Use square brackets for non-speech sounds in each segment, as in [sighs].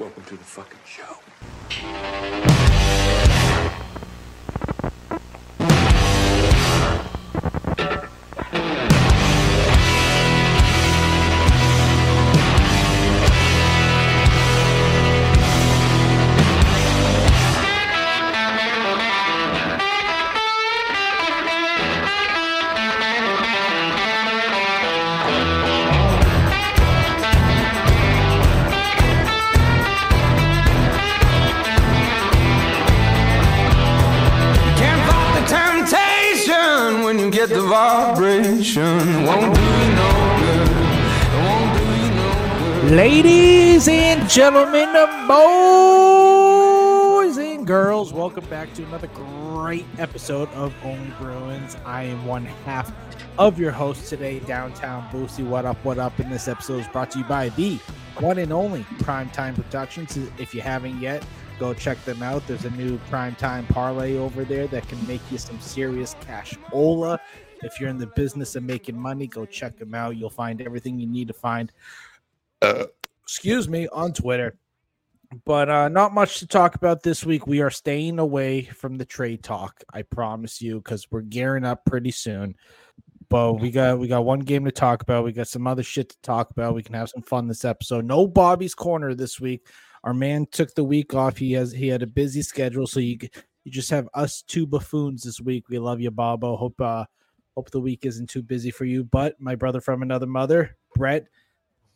Welcome to the fucking show. Gentlemen, boys and girls, welcome back to another great episode of Only Bruins. I am one half of your host today, Downtown Boosy. What up, what up? And this episode is brought to you by the one and only Primetime Productions. If you haven't yet, go check them out. There's a new Primetime parlay over there that can make you some serious cash. Ola. If you're in the business of making money, go check them out. You'll find everything you need to find uh, excuse me, on Twitter. But uh, not much to talk about this week. We are staying away from the trade talk. I promise you, because we're gearing up pretty soon. But we got we got one game to talk about. We got some other shit to talk about. We can have some fun this episode. No Bobbie's corner this week. Our man took the week off. He has he had a busy schedule, so you you just have us two buffoons this week. We love you, Bobo. Hope uh hope the week isn't too busy for you. But my brother from another mother, Brett,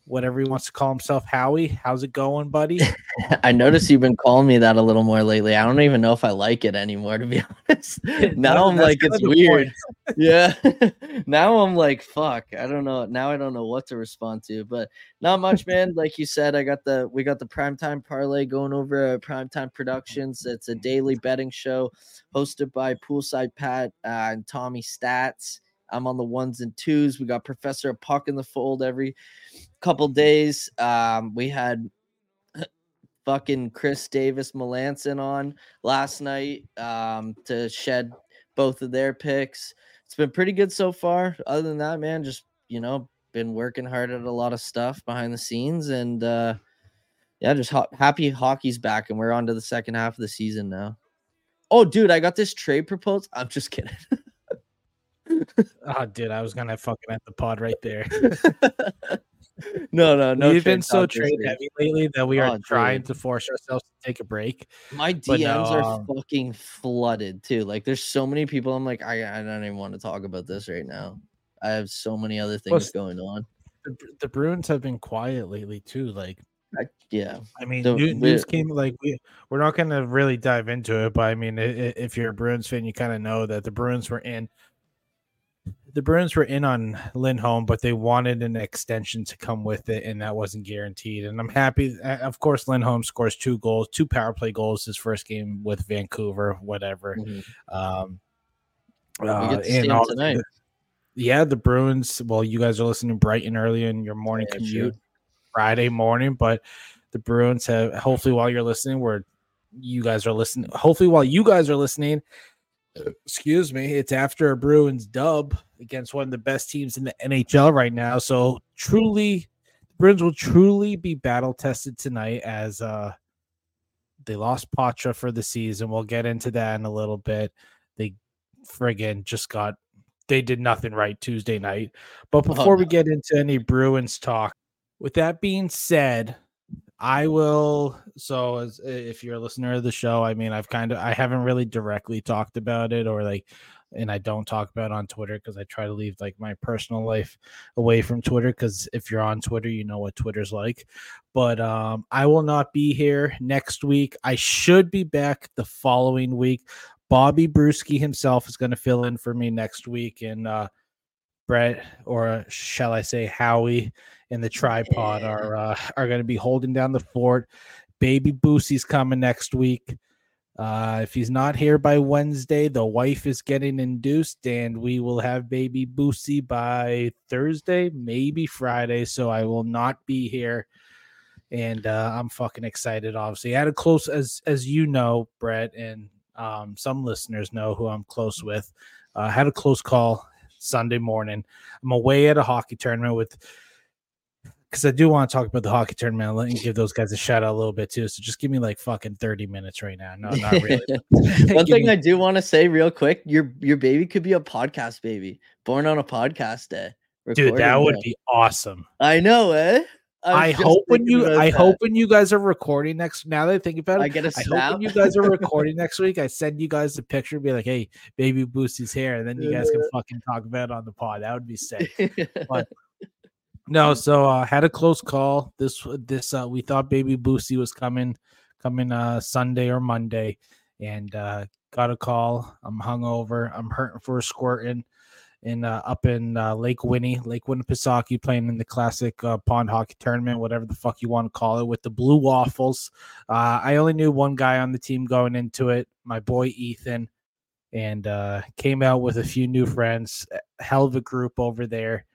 whatever he wants to call himself, Howie. How's it going, buddy? [laughs] I noticed you've been calling me that a little more lately. I don't even know if I like it anymore, to be [laughs] honest. [laughs] now I'm like, it's weird. Yeah. now I'm like, fuck. I don't know. Now I don't know what to respond to, but not much, man. Like you said, I got the we got the primetime parlay going over at Primetime Productions. It's a daily betting show hosted by Poolside Pat uh, and Tommy Stats. I'm on the ones and twos. We got Professor Puck in the fold every couple days. Um, we had [laughs] fucking Chris Davis Melanson on last night um, to shed both of their picks. It's been pretty good so far. Other than that, man, just you know, been working hard at a lot of stuff behind the scenes, and uh, yeah, just ho- happy hockey's back, and we're on to the second half of the season now. Oh, dude, I got this trade proposed. I'm just kidding. [laughs] Oh, dude, I was gonna fucking at the pod right there. [laughs] no, no, no. We've been so trade heavy lately that we are Oh, trying to force ourselves to take a break. My DMs no, are um, fucking flooded too. Like, there's so many people. I'm like, I, I don't even want to talk about this right now. I have so many other things going on. The, the Bruins have been quiet lately too. Like, I, yeah, I mean, The- news came like we we're not gonna really dive into it, but I mean, i- i- if you're a Bruins fan, you kind of know that the Bruins were in. The Bruins were in on Lindholm, but they wanted an extension to come with it, and that wasn't guaranteed. And I'm happy. uh, Of course, Lindholm scores two goals, two power play goals his first game with Vancouver, whatever. mhm. Um, we uh, get to see and him all- tonight. yeah, the Bruins. Well, you guys are listening Brighton early in your morning Yeah, commute. Friday morning, but the Bruins have hopefully while you're listening, where you guys are listening, hopefully while you guys are listening, excuse me, it's after a Bruins dub against one of the best teams in the NHL right now. So truly, the Bruins will truly be battle tested tonight as uh they lost Poitras for the season. We'll get into that in a little bit. They friggin' just got they did nothing right Tuesday night. But before we no. get into any Bruins talk, with that being said, I will. So, as if you're a listener of the show, I mean, I've kind of, I haven't really directly talked about it, or like, and I don't talk about it on Twitter because I try to leave like my personal life away from Twitter. Because if you're on Twitter, you know what Twitter's like. But um, I will not be here next week. I should be back the following week. Bobbie Brewski himself is going to fill in for me next week, and uh, Brett, or shall I say Howie, and the tripod are uh, are going to be holding down the fort. Baby Boosy's coming next week. Uh, if he's not here by Wednesday, the wife is getting induced, and we will have baby Boosy by Thursday, maybe Friday. So I will not be here, and uh, I'm fucking excited. Obviously, had a close as as you know, Brett, and um, some listeners know who I'm close with. Uh, had a close call Sunday morning. I'm away at a hockey tournament with because I do want to talk about the hockey tournament and give those guys a shout out a little bit too. So just give me like fucking 30 minutes right now. No, not really. [laughs] One [laughs] thing me- I do want to say real quick, your your baby could be a podcast baby, born on a podcast day. Dude, that would day. be awesome. I know, eh? was I hope when you I that. hope when you guys are recording next now that I think about it, I get a I hope when you guys are [laughs] recording next week, I send you guys a picture, be like, "Hey, baby Boosy's here," and then you guys can fucking talk about it on the pod. That would be sick. But- No, so uh, had a close call. This this uh, we thought baby Boosy was coming coming uh Sunday or Monday, and uh, got a call. I'm hungover. I'm hurting for a squirting. In uh, up in uh, Lake Winnie, Lake Winnipesaukee, playing in the classic uh, pond hockey tournament, whatever the fuck you want to call it, with the Blue Waffles. Uh, I only knew one guy on the team going into it, my boy Ethan, and uh, came out with a few new friends. Hell of a group over there.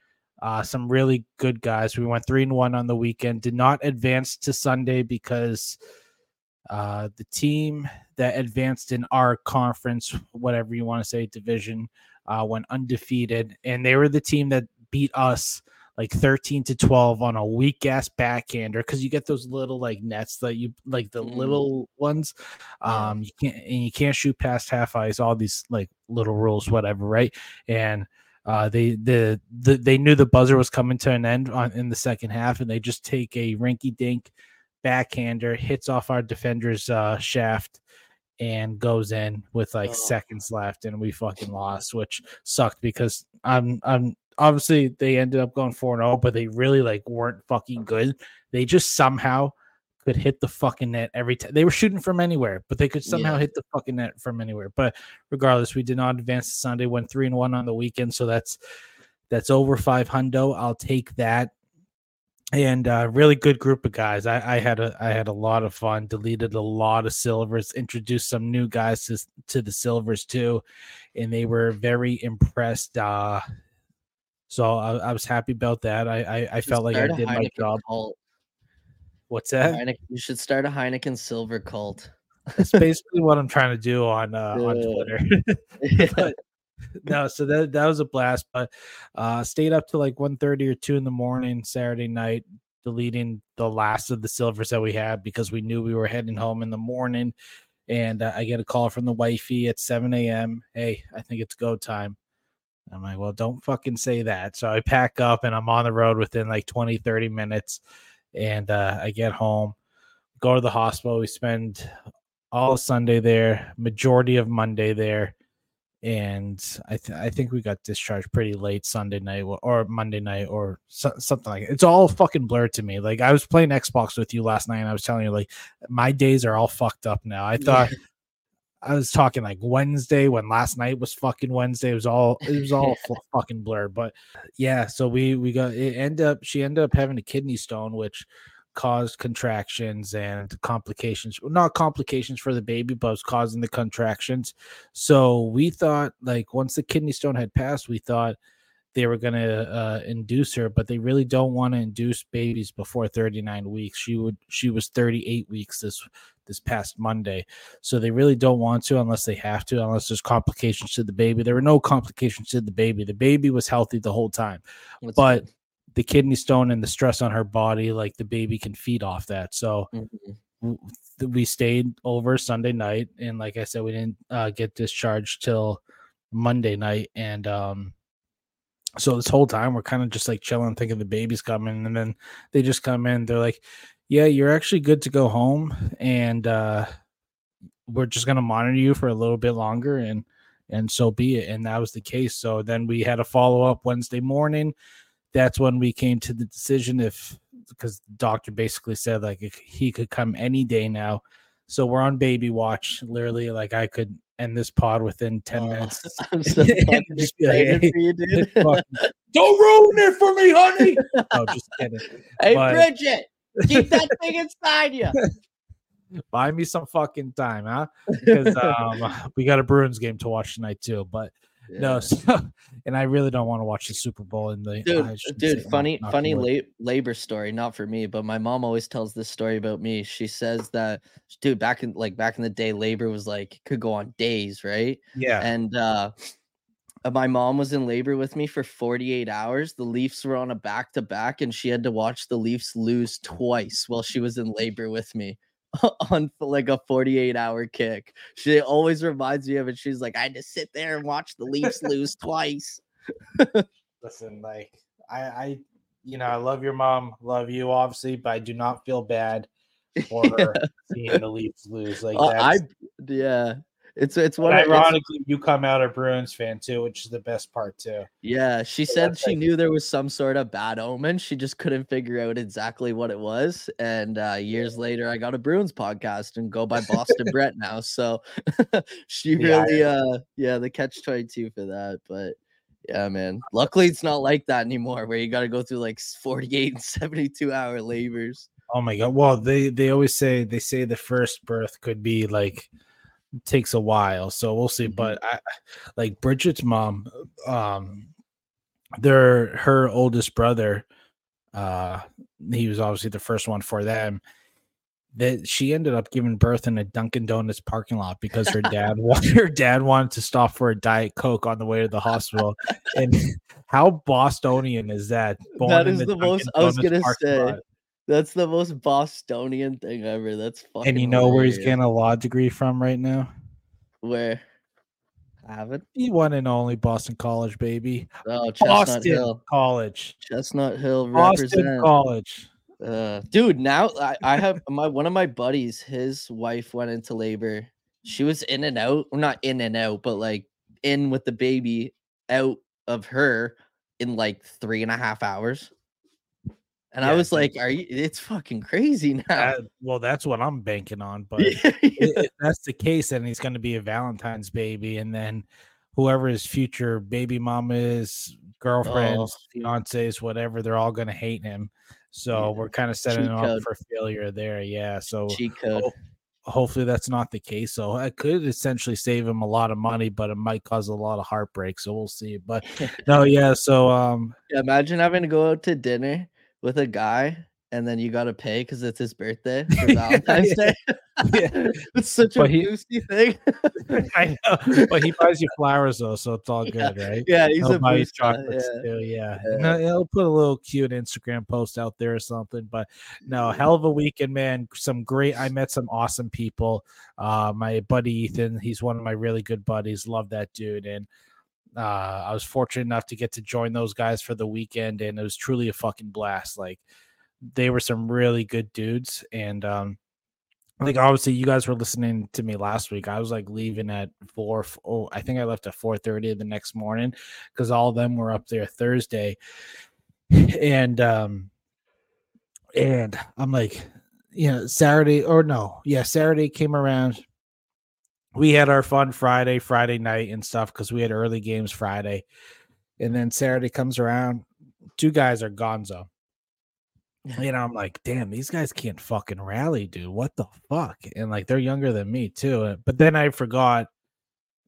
Uh, some really good guys. We went three and one on the weekend. Did not advance to Sunday because uh, the team that advanced in our conference, whatever you want to say, division, uh, went undefeated, and they were the team that beat us like 13 to 12 on a weak ass backhander because you get those little like nets that you like the Mm. little ones um you can't and you can't shoot past half ice all these like little rules whatever right and uh they the, the they knew the buzzer was coming to an end on in the second half and they just take a rinky dink backhander hits off our defender's uh shaft and goes in with like Oh. seconds left and we fucking lost which sucked because i'm i'm obviously they ended up going four and zero, but they really like weren't fucking good they just somehow could hit the fucking net every time they were shooting from anywhere but they could somehow Yeah. hit the fucking net from anywhere. But regardless we did not advance to sunday went three and one on the weekend so that's that's over five hundo. I'll take that. And uh really good group of guys. I i had a i had a lot of fun deleted a lot of silvers introduced some new guys to, to the silvers too and they were very impressed uh so I, I was happy about that. I i, I felt like i did my job. What's that Heineken- you should start a Heineken Silver cult. That's [laughs] basically what I'm trying to do on uh, on Yeah. Twitter. [laughs] [laughs] but no, so that that was a blast. But uh stayed up to like 1.30 or 2 in the morning Saturday night, deleting the last of the silvers that we had because we knew we were heading home in the morning. And uh, I get a call from the wifey at 7 a.m. Hey, I think it's go time. I'm like, well, don't fucking say that. So I pack up and I'm on the road within like 20, 30 minutes. And uh, I get home, go to the hospital. We spend all Sunday there, majority of Monday there, and I th- I think we got discharged pretty late Sunday night or, Monday night or so- something like it. It's all fucking blurred to me. Like I was playing Xbox with you last night, and I was telling you like my days are all fucked up now. I thought. [laughs] I was talking like Wednesday when last night was fucking Wednesday. It was all it was all [laughs] fucking blurred. But yeah, so we we got it ended up she ended up having a kidney stone, which caused contractions and complications. Well, not complications for the baby, but it was causing the contractions. So we thought like once the kidney stone had passed, we thought they were going to uh, induce her, but they really don't want to induce babies before 39 weeks. She would she was 38 weeks this this past Monday. So they really don't want to unless they have to, unless there's complications to the baby. There were no complications to the baby. The baby was healthy the whole time That's but good. the kidney stone and the stress on her body, like the baby can feed off that. So Mhm. we stayed over Sunday night, and like I said, we didn't uh, get discharged till Monday night, and um, so this whole time we're kind of just like chilling, thinking the baby's coming, and then they just come in. They're like, "Yeah, you're actually good to go home, and uh, we're just gonna monitor you for a little bit longer, and and so be it." And that was the case. So then we had a follow up Wednesday morning. That's when we came to the decision if because the doctor basically said like he could come any day now. So we're on baby watch. Literally, like I could end this pod within 10 Oh, [laughs] minutes. [laughs] I'm so [laughs] like, "Hey, you, dude. Don't ruin it for me, honey. no, just kidding. hey, but- Bridget, keep that thing inside you. Buy me some fucking time, huh? Because um, we got a Bruins game to watch tonight too. But no, so, [laughs] and I really don't want to watch the Super Bowl in the dude, dude, not- funny, not funny la- labor story. Not for me, but my mom always tells this story about me. She says that, dude, back in like back in the day, labor was like could go on days, right? Yeah, And uh uh, my mom was in labor with me for 48 hours. The Leafs were on a back to back, and she had to watch the Leafs lose twice while she was in labor with me [laughs] on like a 48 hour kick. She always reminds me of it. She's like, I had to sit there and watch the Leafs lose [laughs] twice. Listen, like I, I, you know, I love your mom, love you, obviously, but I do not feel bad [laughs] for her seeing the Leafs lose. Like Uh, I, yeah, it's it's and one. of- it's- ironically, you come out a Bruins fan too, which is the best part too. Yeah, she So said she like- knew there was some sort of bad omen. She just couldn't figure out exactly what it was. And uh, years later, I got a Bruins podcast and go by Boston [laughs] Brett now. So [laughs] she Yeah, really, uh, yeah, the catch twenty two for that. But yeah, man. Luckily, it's not like that anymore, where you got to go through like forty eight and seventy two hour labors. Oh my god! Well, they they always say they say the first birth could be like takes a while, so we'll see. Mhm. But I like Bridget's mom. Um, their her oldest brother. Uh, he was obviously the first one for them. That she ended up giving birth in a Dunkin' Donuts parking lot because her dad wanted [laughs] her dad wanted to stop for a diet coke on the way to the hospital. and [laughs] how Bostonian is that? That in is the Dunkin' most- I was gonna say, lot. That's the most Bostonian thing ever. That's fucking. And you know where he's getting a law degree from right now? where? I haven't. He one and only Boston College, baby. Oh, Chestnut Boston Hill. College. Chestnut Hill Boston. College. Uh, dude, now I, I have [laughs] my one of my buddies. His wife went into labor. She was in and out, well, not in and out, but like in with the baby, out of her in like three and a half hours. And I was like, "Are you? It's fucking crazy [laughs] now." That- well, that's what I'm banking on. [laughs] But Yeah, if that's the case, then he's going to be a Valentine's baby, and then whoever his future baby mama is, girlfriends, fiancés, whatever, they're all going to hate him. So Yeah. we're kind of setting Cheat him up for failure there. Yeah. So ho- hopefully that's not the case. So I could essentially save him a lot of money, but it might cause a lot of heartbreak. So we'll see. But [laughs] no, yeah. So um, Yeah, Imagine having to go out to dinner with a guy and then you got to pay because it's his birthday [laughs] for Valentine's Day. [laughs] yeah, [laughs] it's such a But he- boosty thing. I know, but he buys you flowers though, so it's all Yeah, good, right? yeah, he's He'll a buy you boost. chocolates too, yeah. And he'll- he'll put a little cute Instagram post out there or something. But no, hell of a weekend, man. Some great. I met some awesome people. Uh, my buddy Ethan, he's one of my really good buddies. Love that dude, and uh, I was fortunate enough to get to join those guys for the weekend, and it was truly a fucking blast. Like they were some really good dudes, and um, like obviously you guys were listening to me last week. I was like leaving at four. Oh, I think I left at four thirty the next morning because all of them were up there Thursday, and um, and I'm like, you know, Saturday or no, yeah, Saturday came around. We had our fun Friday, Friday night and stuff because we had early games Friday, and then Saturday comes around. Two guys are gonzo. You know, I'm like, damn, these guys can't fucking rally, dude. What the fuck? And like, they're younger than me too. uh, But then I forgot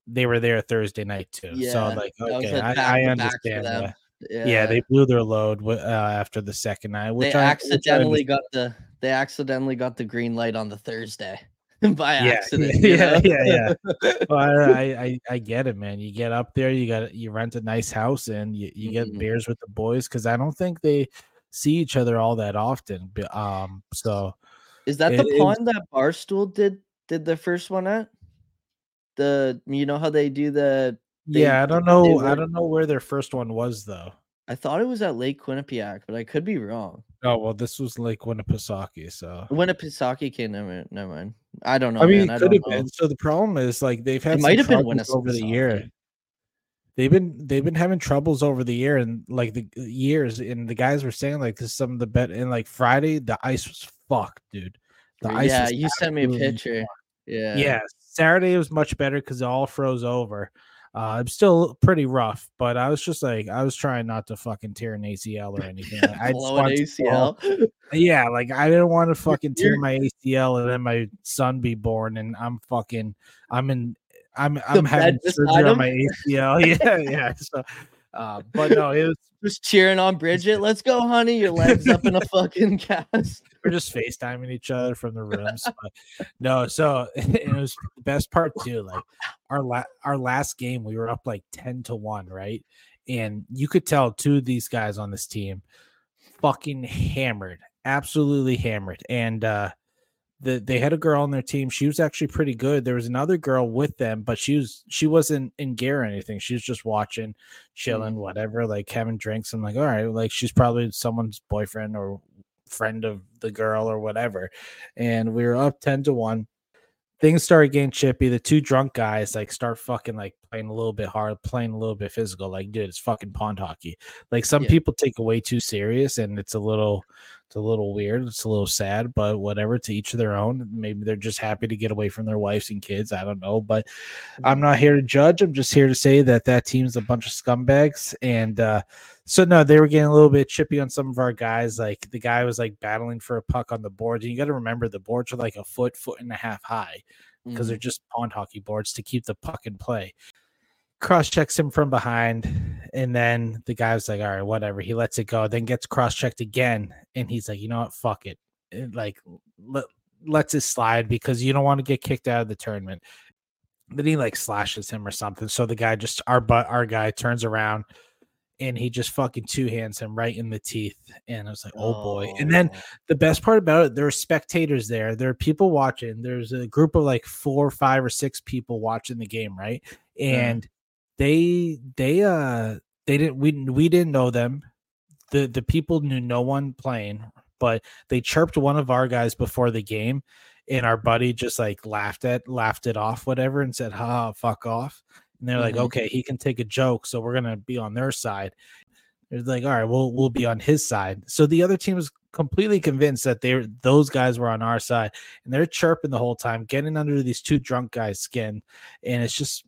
they were there Thursday night too. Yeah, so like, that was okay, I, I understand that. Yeah. they blew their load uh, after the second night. they Which which I accidentally got the they accidentally got the green light on the Thursday [laughs] by yeah, [laughs] accident. you yeah, know? yeah, yeah. [laughs] well, I, I, I, get it, man. You get up there, you got you rent a nice house, and you, you get Mhm. beers with the boys because I don't think they see each other all that often. Um, so Is that It the pond that Barstool did did the first one at? The you know how they do the They- yeah, I don't know. I don't know where their first one was though. I thought it was at Lake Quinnipiac, but I could be wrong. Oh well, this was like Winnipesaukee, so Winnipesaukee came. Never, never mind. I don't know. I mean, man. It could have know. been. So the problem is like they've had It some might have been over the year. They've been they've been having troubles over the year and like the years, and the guys were saying like this is some of the bet. And like Friday, the ice was fucked, dude. The ice. yeah, you sent me a picture. Yeah. Yeah, Saturday was much better because it all froze over. Uh, it's still pretty rough, but I was just like, I was trying not to fucking tear an ACL or anything. Like, I just Blow an wanted to fall- ACL. yeah, like I didn't want to fucking tear my ACL and then my son be born and I'm fucking I'm in I'm I'm having surgery on my ACL. [laughs] Yeah, yeah. So Uh, [laughs] but no, it was Just cheering on Bridget. Let's go, honey. Your legs up in a [laughs] fucking cast. we're just FaceTiming each other from the rooms. But no, so [laughs] it was the best part too. Like our la- our last game, we were up like 10 to 1, right? And you could tell two of these guys on this team fucking hammered, absolutely hammered. And uh the, they had a girl on their team. She was actually pretty good. There was another girl with them, but she was she wasn't in gear or anything. She was just watching, chilling, mm-hmm. whatever, like having drinks. I'm like, all right, like she's probably someone's boyfriend or friend of the girl or whatever. And we were up 10 to 1. Things started getting chippy. The two drunk guys like start fucking like playing a little bit hard, playing a little bit physical. Like, dude, it's fucking pond hockey. Like some Yeah. people take it way too serious and it's a little it's a little weird. It's a little sad, but whatever, to each of their own. Maybe they're just happy to get away from their wives and kids. I don't know, but I'm not here to judge. I'm just here to say that that team's a bunch of scumbags. And uh, so, no, they were getting a little bit chippy on some of our guys. Like the guy was like battling for a puck on the boards. And you got to remember the boards are like a foot, foot and a half high because Mhm. they're just pond hockey boards to keep the puck in play. Cross checks him from behind, and then the guy was like, "All right, whatever." He lets it go, then gets cross checked again, and he's like, "You know what? Fuck it." And, like, let, lets it slide because you don't want to get kicked out of the tournament. Then he like slashes him or something. So the guy just our but our guy turns around and he just fucking two hands him right in the teeth. And I was like, oh boy. And then Oh. the best part about it, there are spectators there. There are people watching. There's a group of like four, five, or six people watching the game, right? And they they uh they didn't we we didn't know them. The the people knew no one playing, but they chirped one of our guys before the game, and our buddy just like laughed at laughed it off, whatever, and said, ha, fuck off. And they're like, Mhm. okay, he can take a joke, so we're gonna be on their side. It's like, all right, we'll we'll be on his side. So the other team was completely convinced that they those guys were on our side, and they're chirping the whole time, getting under these two drunk guys' skin, and it's just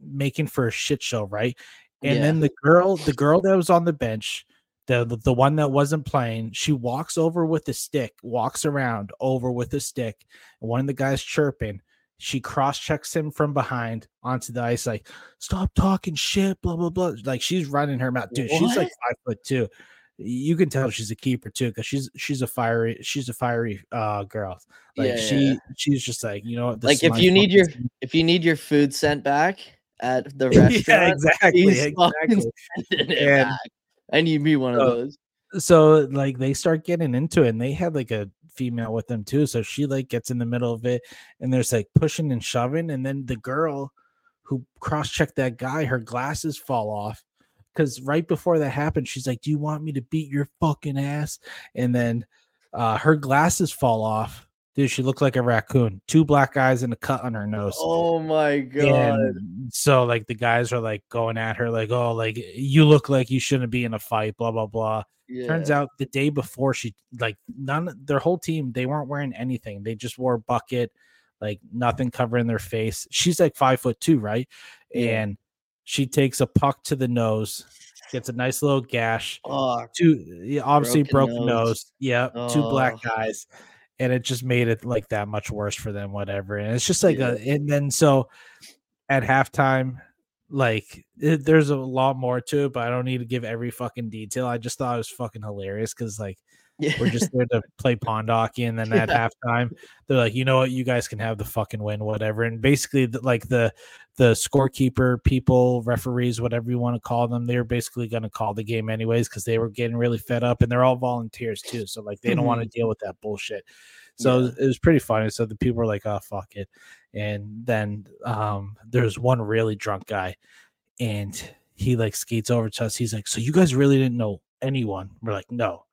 making for a shit show, right? And Yeah. then the girl, the girl that was on the bench, the, the the one that wasn't playing, she walks over with a stick, walks around over with a stick, and one of the guys chirping. She cross checks him from behind onto the ice, like, stop talking shit, blah, blah, blah. Like she's running her mouth. Dude, she's like five foot two. You can tell she's a keeper too, because she's she's a fiery, she's a fiery uh girl. Like Yeah, she yeah. she's just like, you know what? this Like if you need your if you need your food sent back at the [laughs] yeah, restaurant, exactly, he's exactly. [laughs] sending And- I need me one of those. so like they start getting into it and they had like a female with them too so she like gets in the middle of it and there's like pushing and shoving and then the girl who cross-checked that guy her glasses fall off because right before that happened she's like do you want me to beat your fucking ass and then uh her glasses fall off dude she looked like a raccoon two black eyes and a cut on her nose Oh my god. and so like the guys are like going at her like oh like you look like you shouldn't be in a fight blah blah blah Turns out the day before she like none their whole team they weren't wearing anything. They just wore a bucket, like nothing covering their face. She's like five foot two, right? Yeah. And she takes a puck to the nose, gets a nice little gash. Oh, Two obviously Broken broken nose. nose. Yeah, two black Oh. guys. And it just made it like that much worse for them, whatever. And it's just like a and then so at halftime, like it, there's a lot more to it, but I don't need to give every fucking detail. I just thought it was fucking hilarious because like yeah. we're just there to play pond hockey, and then at halftime they're like, you know what, you guys can have the fucking win, whatever. And basically, the, like the the scorekeeper people, referees, whatever you want to call them, they're basically going to call the game anyways because they were getting really fed up, and they're all volunteers too, so like they don't want to deal with that bullshit. So it, was, it was pretty funny. So the people were like, "Oh fuck it," and then um, there's one really drunk guy, and he like skates over to us. He's like, "So you guys really didn't know anyone?" We're like, "No,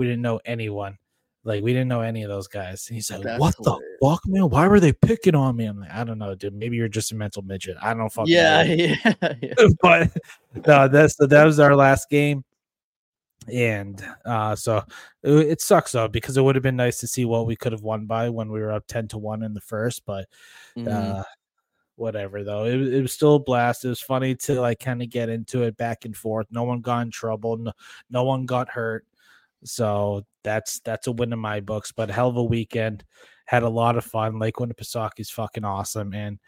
we didn't know anyone. Like we didn't know any of those guys." And he's like, That's "What the hilarious. fuck, man? Why were they picking on me?" I'm like, "I don't know, dude. Maybe you're just a mental midget. I don't fucking yeah, know." [laughs] yeah, yeah. [laughs] but no, that's that was our last game, and uh, so it, it sucks though because it would have been nice to see what we could have won by when we were up ten to one in the first, but Mhm. uh, whatever though, it, was- it was still a blast. It was funny to like kind of get into it back and forth. No one got in trouble. No, no one got hurt. So that's that's a win in my books. But hell of a weekend. Had a lot of fun. Lake Winnipesaukee is fucking awesome, and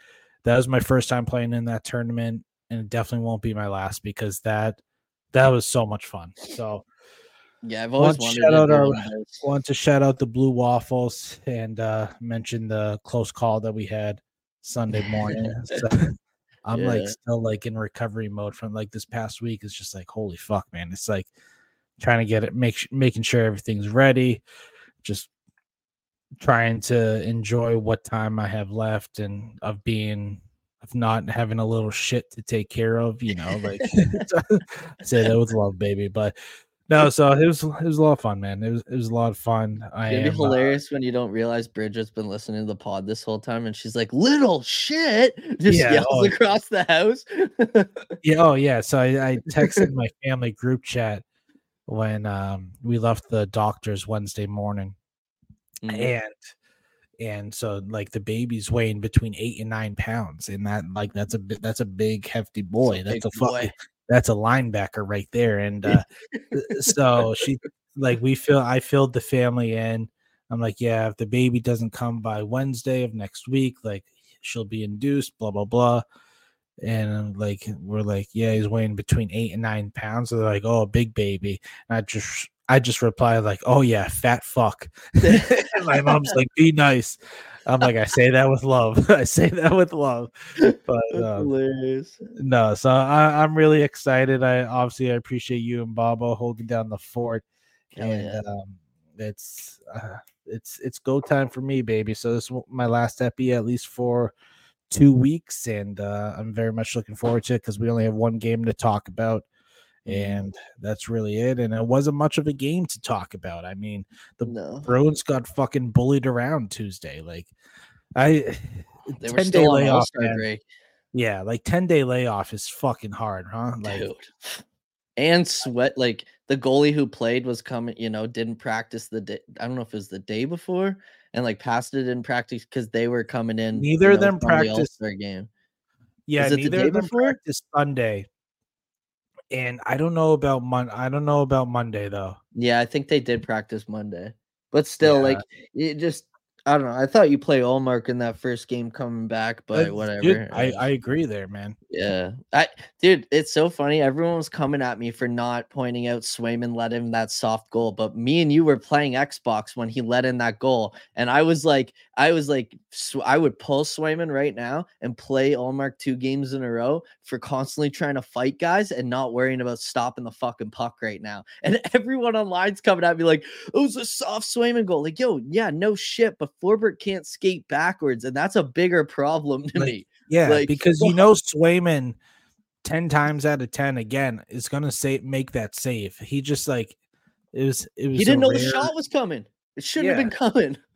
that was my first time playing in that tournament, and it definitely won't be my last because that that was so much fun. So Yeah, I've always Want to wanted shout to out our- one of those. want to shout out the Blue Waffles and uh mention the close call that we had Sunday morning. [laughs] So, [laughs] I'm like still like in recovery mode from like this past week. It's just like holy fuck, man. It's like trying to get it, make making sure everything's ready, just trying to enjoy what time I have left and of being of not having a little shit to take care of, you know, like [laughs] [laughs] say that with love, baby. But no, so it was it was a lot of fun, man. It was it was a lot of fun. I It'd be uh, hilarious when you don't realize Bridget's been listening to the pod this whole time and she's like, little shit, [laughs] just Yeah, yells oh. across the house. Yeah, oh yeah. So I, I texted my family group chat when um we left the doctor's Wednesday morning. Mhm. And and so like the baby's weighing between eight and nine pounds, and that like that's a that's a big hefty boy. It's a that's a boy. that's a linebacker right there. And uh so she like we feel I filled the family in. I'm like, yeah, if the baby doesn't come by Wednesday of next week, like she'll be induced, blah blah blah. And like we're like, yeah, he's weighing between eight and nine pounds. So they're like, oh, big baby. And I just I just replied like, oh yeah, fat fuck. [laughs] And my mom's like, be nice. I'm like, I say that with love. [laughs] I say that with love. But um, no, so I, I'm really excited. I obviously I appreciate you and Babo holding down the fort, and yeah. um, it's uh, it's it's go time for me, baby. So this is my last epi at least for two weeks, and uh, I'm very much looking forward to it because we only have one game to talk about, Mm-hmm. and that's really it. And it wasn't much of a game to talk about. I mean, the No, Bruins got fucking bullied around Tuesday. Like I [sighs] they were 10 day still on layoff, break, Yeah, like 10 day layoff is fucking hard, huh? Like dude. And sweat like the goalie who played was coming, you know, didn't practice the day. I don't know if it was the day before, and like passed it in practice because they were coming in. Neither you of them practiced- All-Star game. yeah, it the neither day of them before? practiced Sunday. And I don't know about Mon I don't know about Monday though. Yeah, I think they did practice Monday, but still, Yeah. like it just. I don't know. I thought you play Ullmark in that first game coming back, but Uh, whatever. I, I agree there, man. Yeah. I dude, it's so funny. Everyone was coming at me for not pointing out Swayman let in that soft goal, but me and you were playing Xbox when he let in that goal. And I was like, I was like, I would pull Swayman right now and play Ullmark two games in a row for constantly trying to fight guys and not worrying about stopping the fucking puck right now. [laughs] And everyone online's coming at me like, it was a soft Swayman goal. Like, yo, yeah, no shit, but Forbort can't skate backwards, and that's a bigger problem to Like, me. Yeah, Like, because you [laughs] know Swayman 10 times out of 10 again is gonna say make that save. He just like it was it was he didn't know the shot was coming. It shouldn't Yeah. have been coming. [laughs]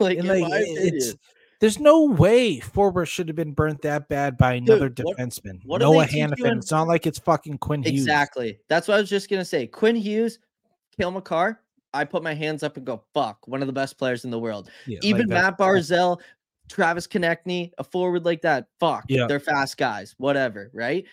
Like, and, like, it's there's no way Forbort should have been burnt that bad by another what- defenseman. what Noah Hanifin. It's not like it's fucking Quinn Hughes. Exactly. That's what I was just gonna say. Quinn Hughes, Cale Makar. I put my hands up and go, fuck, one of the best players in the world. Yeah, Even that- Mat Barzal, Travis Konecny, a forward like that, fuck, Yeah. they're fast guys, whatever, right?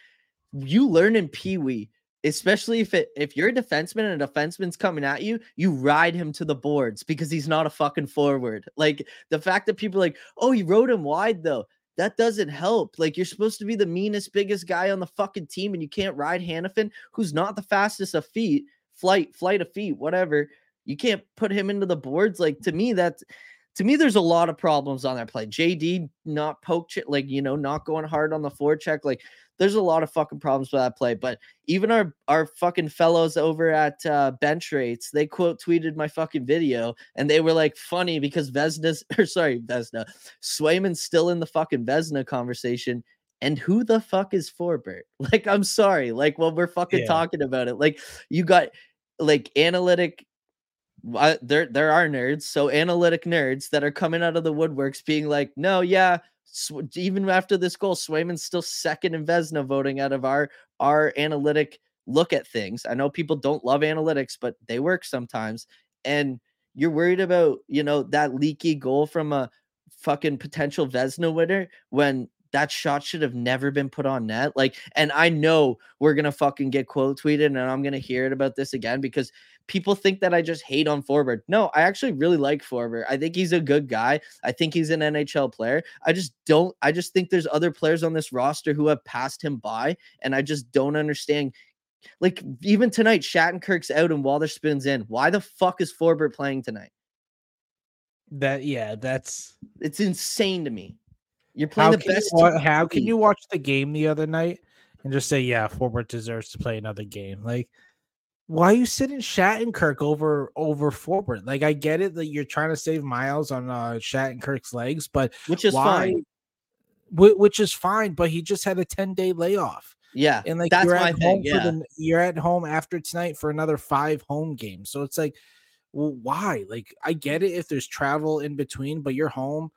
You learn in Pee Wee, especially if it if you're a defenseman and a defenseman's coming at you, you ride him to the boards because he's not a fucking forward. Like the fact that people are like, oh, he rode him wide though. That doesn't help. Like you're supposed to be the meanest, biggest guy on the fucking team, and you can't ride Hanifin, who's not the fastest of feet, flight, flight of feet, whatever. You can't put him into the boards. Like to me, that's to me, there's a lot of problems on that play. JD not poke ch- like you know, not going hard on the floor check. Like there's a lot of fucking problems with that play. But even our our fucking fellows over at uh, bench rates, they quote tweeted my fucking video, and they were like funny because Vezina's [laughs] or sorry Vezina, Swayman's still in the fucking Vezina conversation. And who the fuck is Forbort? [laughs] Like, I'm sorry. Like, when we're fucking Yeah. talking about it, like you got like analytic I, there there are nerds, so analytic nerds that are coming out of the woodworks, being like, "No, yeah, Sw- even after this goal, Swayman's still second in Vezina voting out of our our analytic look at things." I know people don't love analytics, but they work sometimes, and you're worried about you know that leaky goal from a fucking potential Vezina winner when that shot should have never been put on net. Like, and I know we're gonna fucking get quote tweeted, and I'm gonna hear it about this again because people think that I just hate on Forbort. No, I actually really like Forbort. I think he's a good guy. I think he's an NHL player. I just don't. I just think there's other players on this roster who have passed him by, and I just don't understand Like even tonight, Shattenkirk's out and Wotherspoon's in. Why the fuck is Forbort playing tonight? That yeah, that's It's insane to me. You're playing how the best. wa- how can you watch the game the other night and just say, yeah, Forbort deserves to play another game? Like, why are you sitting Shattenkirk over over Forbort? Like, I get it that you're trying to save miles on uh Shattenkirk's legs, but Which is why? fine. whi- Which is fine, but he just had a 10 day layoff. Yeah, And like that's you're my at thing. home Yeah, for the you're at home after tonight for another five home games. So it's like, well, why? Like I get it if there's travel in between, but you're home.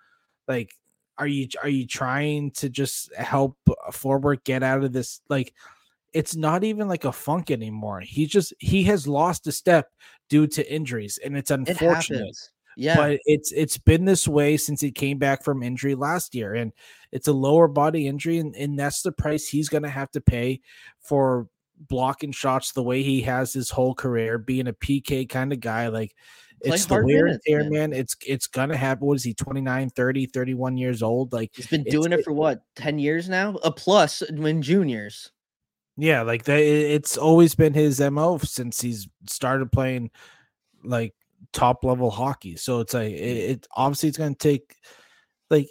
Like, are you are you trying to just help Forbort get out of this? Like, it's not even like a funk anymore. He just he has lost a step due to injuries, and it's unfortunate happens. Yeah, but it's it's been this way since he came back from injury last year and it's a lower body injury and, and that's the price he's going to have to pay for blocking shots the way he has his whole career being a pk kind of guy like it's the wear and tear man. it's it's gonna happen what is he 29 30 31 years old like he's been doing it for what ten years now. A plus when juniors. yeah like that it's always been his mo since he's started playing like top level hockey so it's like it, mm. it obviously it's to take like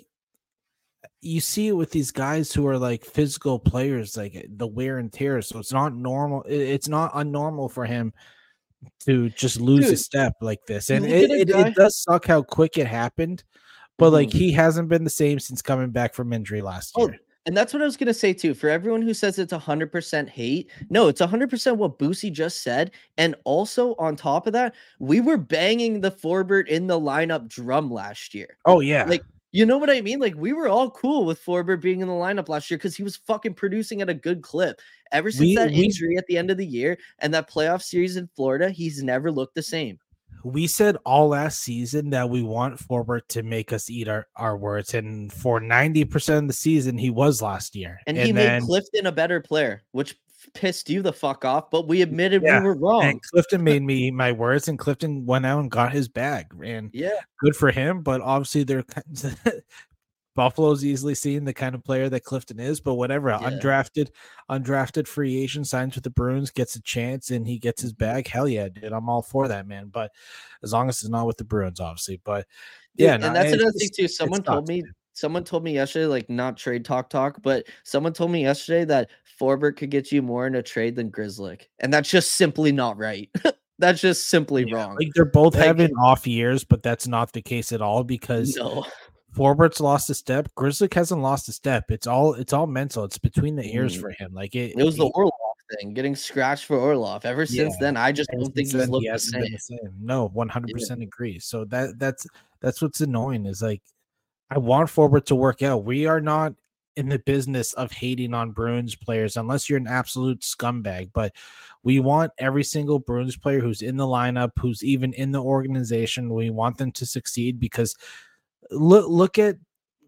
you see it with these guys who are like physical players like the wear and tear so it's not normal it- it's not unnormal for him to just lose a step like this and it, it, it does suck how quick it happened but like Mhm. he hasn't been the same since coming back from injury last Oh, year And that's what I was gonna say too. For everyone who says it's hundred percent hate, no, it's hundred percent what Boosy just said. And also on top of that, we were banging the Forbort in the lineup drum last year. oh yeah Like, you know what I mean? Like we were all cool with Forbort being in the lineup last year because he was fucking producing at a good clip. Ever since We- that we- injury at the end of the year and that playoff series in Florida, he's never looked the same. we said all last season that we want Forbort to make us eat our, our words, and for 90% of the season, he was last year. And, he then, made Clifton a better player, which pissed you the fuck off. But we admitted Yeah, we were wrong. and Clifton made me eat my words, and Clifton went out and got his bag. And yeah. good for him, but obviously they're [laughs] Buffalo's easily seen the kind of player that Clifton is, but whatever, Yeah. undrafted, undrafted free agent signs with the Bruins, gets a chance and he gets his mm-hmm. bag. Hell yeah, dude. I'm all for that, man. But as long as it's not with the Bruins, obviously. But yeah, and no, that's another thing too. Someone told me. Someone told me yesterday, like not trade talk talk, but someone told me yesterday that Forbort could get you more in a trade than Grizzly, and that's just simply not right. [laughs] that's just simply Yeah, wrong. Like they're both Like- having off years, but that's not the case at all because no, Forbort's lost a step. Grizzly hasn't lost a step. It's all it's all mental. It's between the ears Mm. for him. Like it, it was the he- Orlov thing, getting scratched for Orlov. Ever since Yeah, then, I just ever don't think he's looked he the same. the same. No, one hundred percent agree. So that that's that's what's annoying is like I want Forbort to work out. We are not in the business of hating on Bruins players unless you're an absolute scumbag. But we want every single Bruins player who's in the lineup, who's even in the organization, we want them to succeed because look look at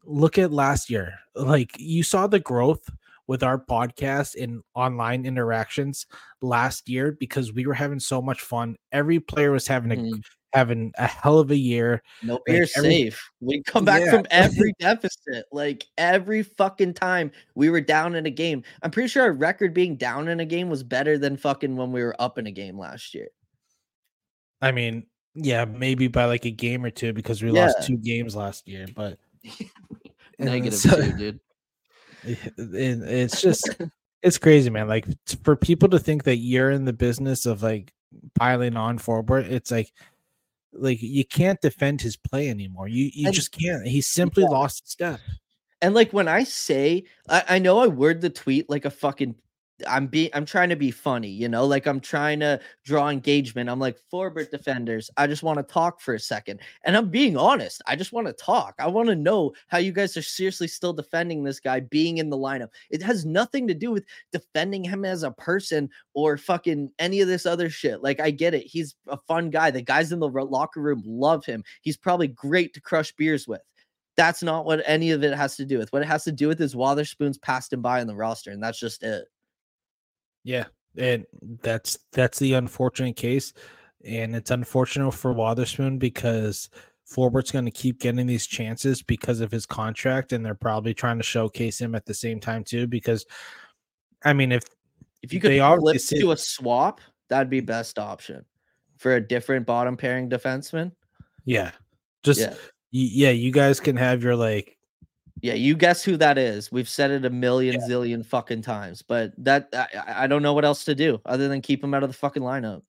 look at last year. Like you saw the growth with our podcast and online interactions last year because we were having so much fun. Every player was having a Mhm. Having a hell of a year. No, like, you're every- safe. We come back Yeah. from every [laughs] deficit, like every fucking time we were down in a game. I'm pretty sure our record being down in a game was better than fucking when we were up in a game last year. I mean, yeah, maybe by like a game or two because we Yeah. lost two games last year, but [laughs] uh, Negative so- two, dude. [laughs] it- it's just it's crazy, man. Like for people to think that you're in the business of like piling on Forbort, it's like like you can't defend his play anymore. You you And- just can't. He simply lost a step. And like when I say, I, I know I word the tweet like a fucking. I'm being, I'm trying to be funny, you know, like I'm trying to draw engagement. I'm like, Forbort defenders, I just want to talk for a second. And I'm being honest. I just want to talk. I want to know how you guys are seriously still defending this guy being in the lineup. It has nothing to do with defending him as a person or fucking any of this other shit. Like, I get it. He's a fun guy. The guys in the locker room love him. He's probably great to crush beers with. That's not what any of it has to do with. What it has to do with is Wotherspoon's passed him by on the roster, and that's just it. Yeah, and that's that's the unfortunate case, and it's unfortunate for Wotherspoon because Forbort's going to keep getting these chances because of his contract, and they're probably trying to showcase him at the same time too. Because, I mean, if If you could They flip to sit- a swap, that'd be best option for a different bottom pairing defenseman. Yeah. Just Yeah. y- yeah, you guys can have your like Yeah, you guess who that is. We've said it a million zillion fucking times, but that I, I- don't know what else to do other than keep him out of the fucking lineup.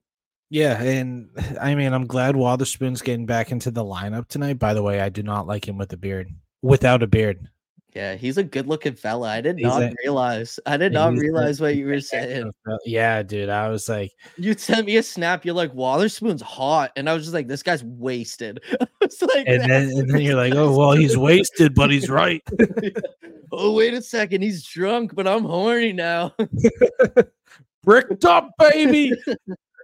yeah, and [laughs] I mean I'm glad Wotherspoon's getting back into the lineup tonight. By the way, I do not like him with a beard. Without a beard. Yeah, he's a good looking fella. I did He's not a- realize. I did not He's a- realize what you were [laughs] saying. Yeah, dude. I was like, You sent me a snap. You're like, Wotherspoon's hot, and I was just like, this guy's wasted. [laughs] I was like, and then and then you're like, oh well, he's [laughs] wasted, but he's right. oh wait a second, he's drunk, but I'm horny now. Bricked up, baby.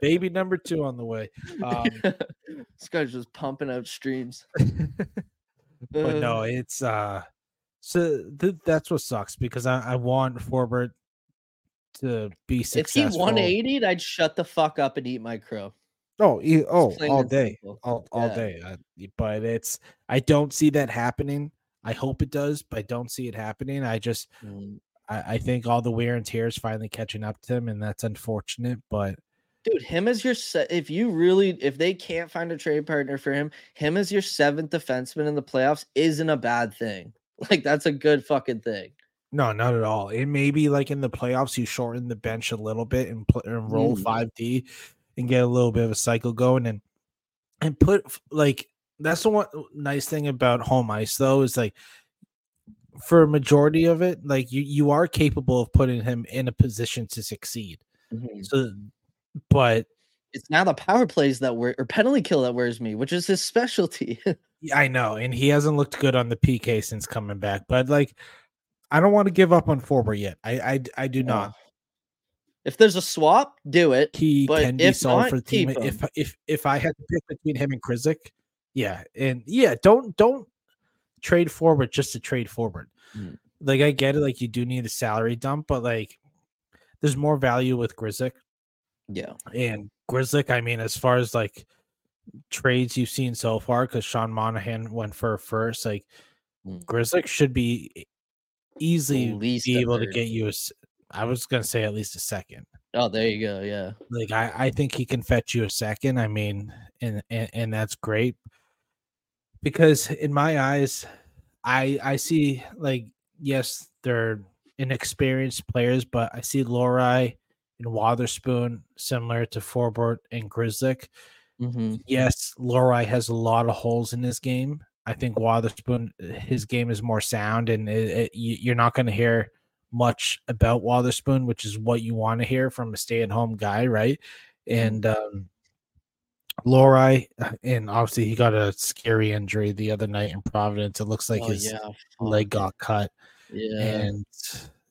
baby number two on the way. Um, this guy's just pumping out streams. but no, it's uh so th- that's what sucks because I, I want Forbort to be successful. if he 180'd, I'd shut the fuck up and eat my crow. Oh, he, oh, all day, simple. all all Yeah. day. Uh, y- but it's I don't see that happening. I hope it does, but I don't see it happening. I just Mm. I, I think all the wear and tear is finally catching up to him, and that's unfortunate. But Dude, him as your se- if you really if they can't find a trade partner for him, him as your seventh defenseman in the playoffs isn't a bad thing. Like that's a good fucking thing. no, not at all. It may be like in the playoffs, you shorten the bench a little bit and, pl- and roll Mm. five D and get a little bit of a cycle going and and put like that's the one nice thing about home ice though is like for a majority of it, like you you are capable of putting him in a position to succeed. So, but It's now the power plays that were or penalty kill that wears me, which is his specialty. [laughs] I know, and he hasn't looked good on the PK since coming back. But like, I don't want to give up on Forbort yet. I I, I do not. If there's a swap, do it. He but can be if not, for the team. If if if I had to pick between him and Grzelcyk, yeah, and yeah, don't don't trade forward just to trade forward. Mm. Like I get it, like you do need a salary dump, but like there's more value with Grzelcyk Yeah. and Grzelcyk. I mean, as far as like trades you've seen so far, because Sean Monahan went for first, like Mm. Grzelcyk should be easily be able to get you a. I was gonna say at least a second. Oh, there you go. Yeah. Like I, I think he can fetch you a second. I mean, and and, and that's great because in my eyes, I I see like yes, they're inexperienced players, but I see Lohrei and Wotherspoon similar to Forbort and Grzelcyk. Mm-hmm. Yes, Lohrei has a lot of holes in his game. I think Wotherspoon, his game is more sound, and it, it, you- you're not going to hear much about Wotherspoon, which is what you want to hear from a stay-at-home guy, right? And um, Lohrei, uh, and obviously he got a scary injury the other night in Providence. It looks like oh, his yeah. leg got cut, Yeah. and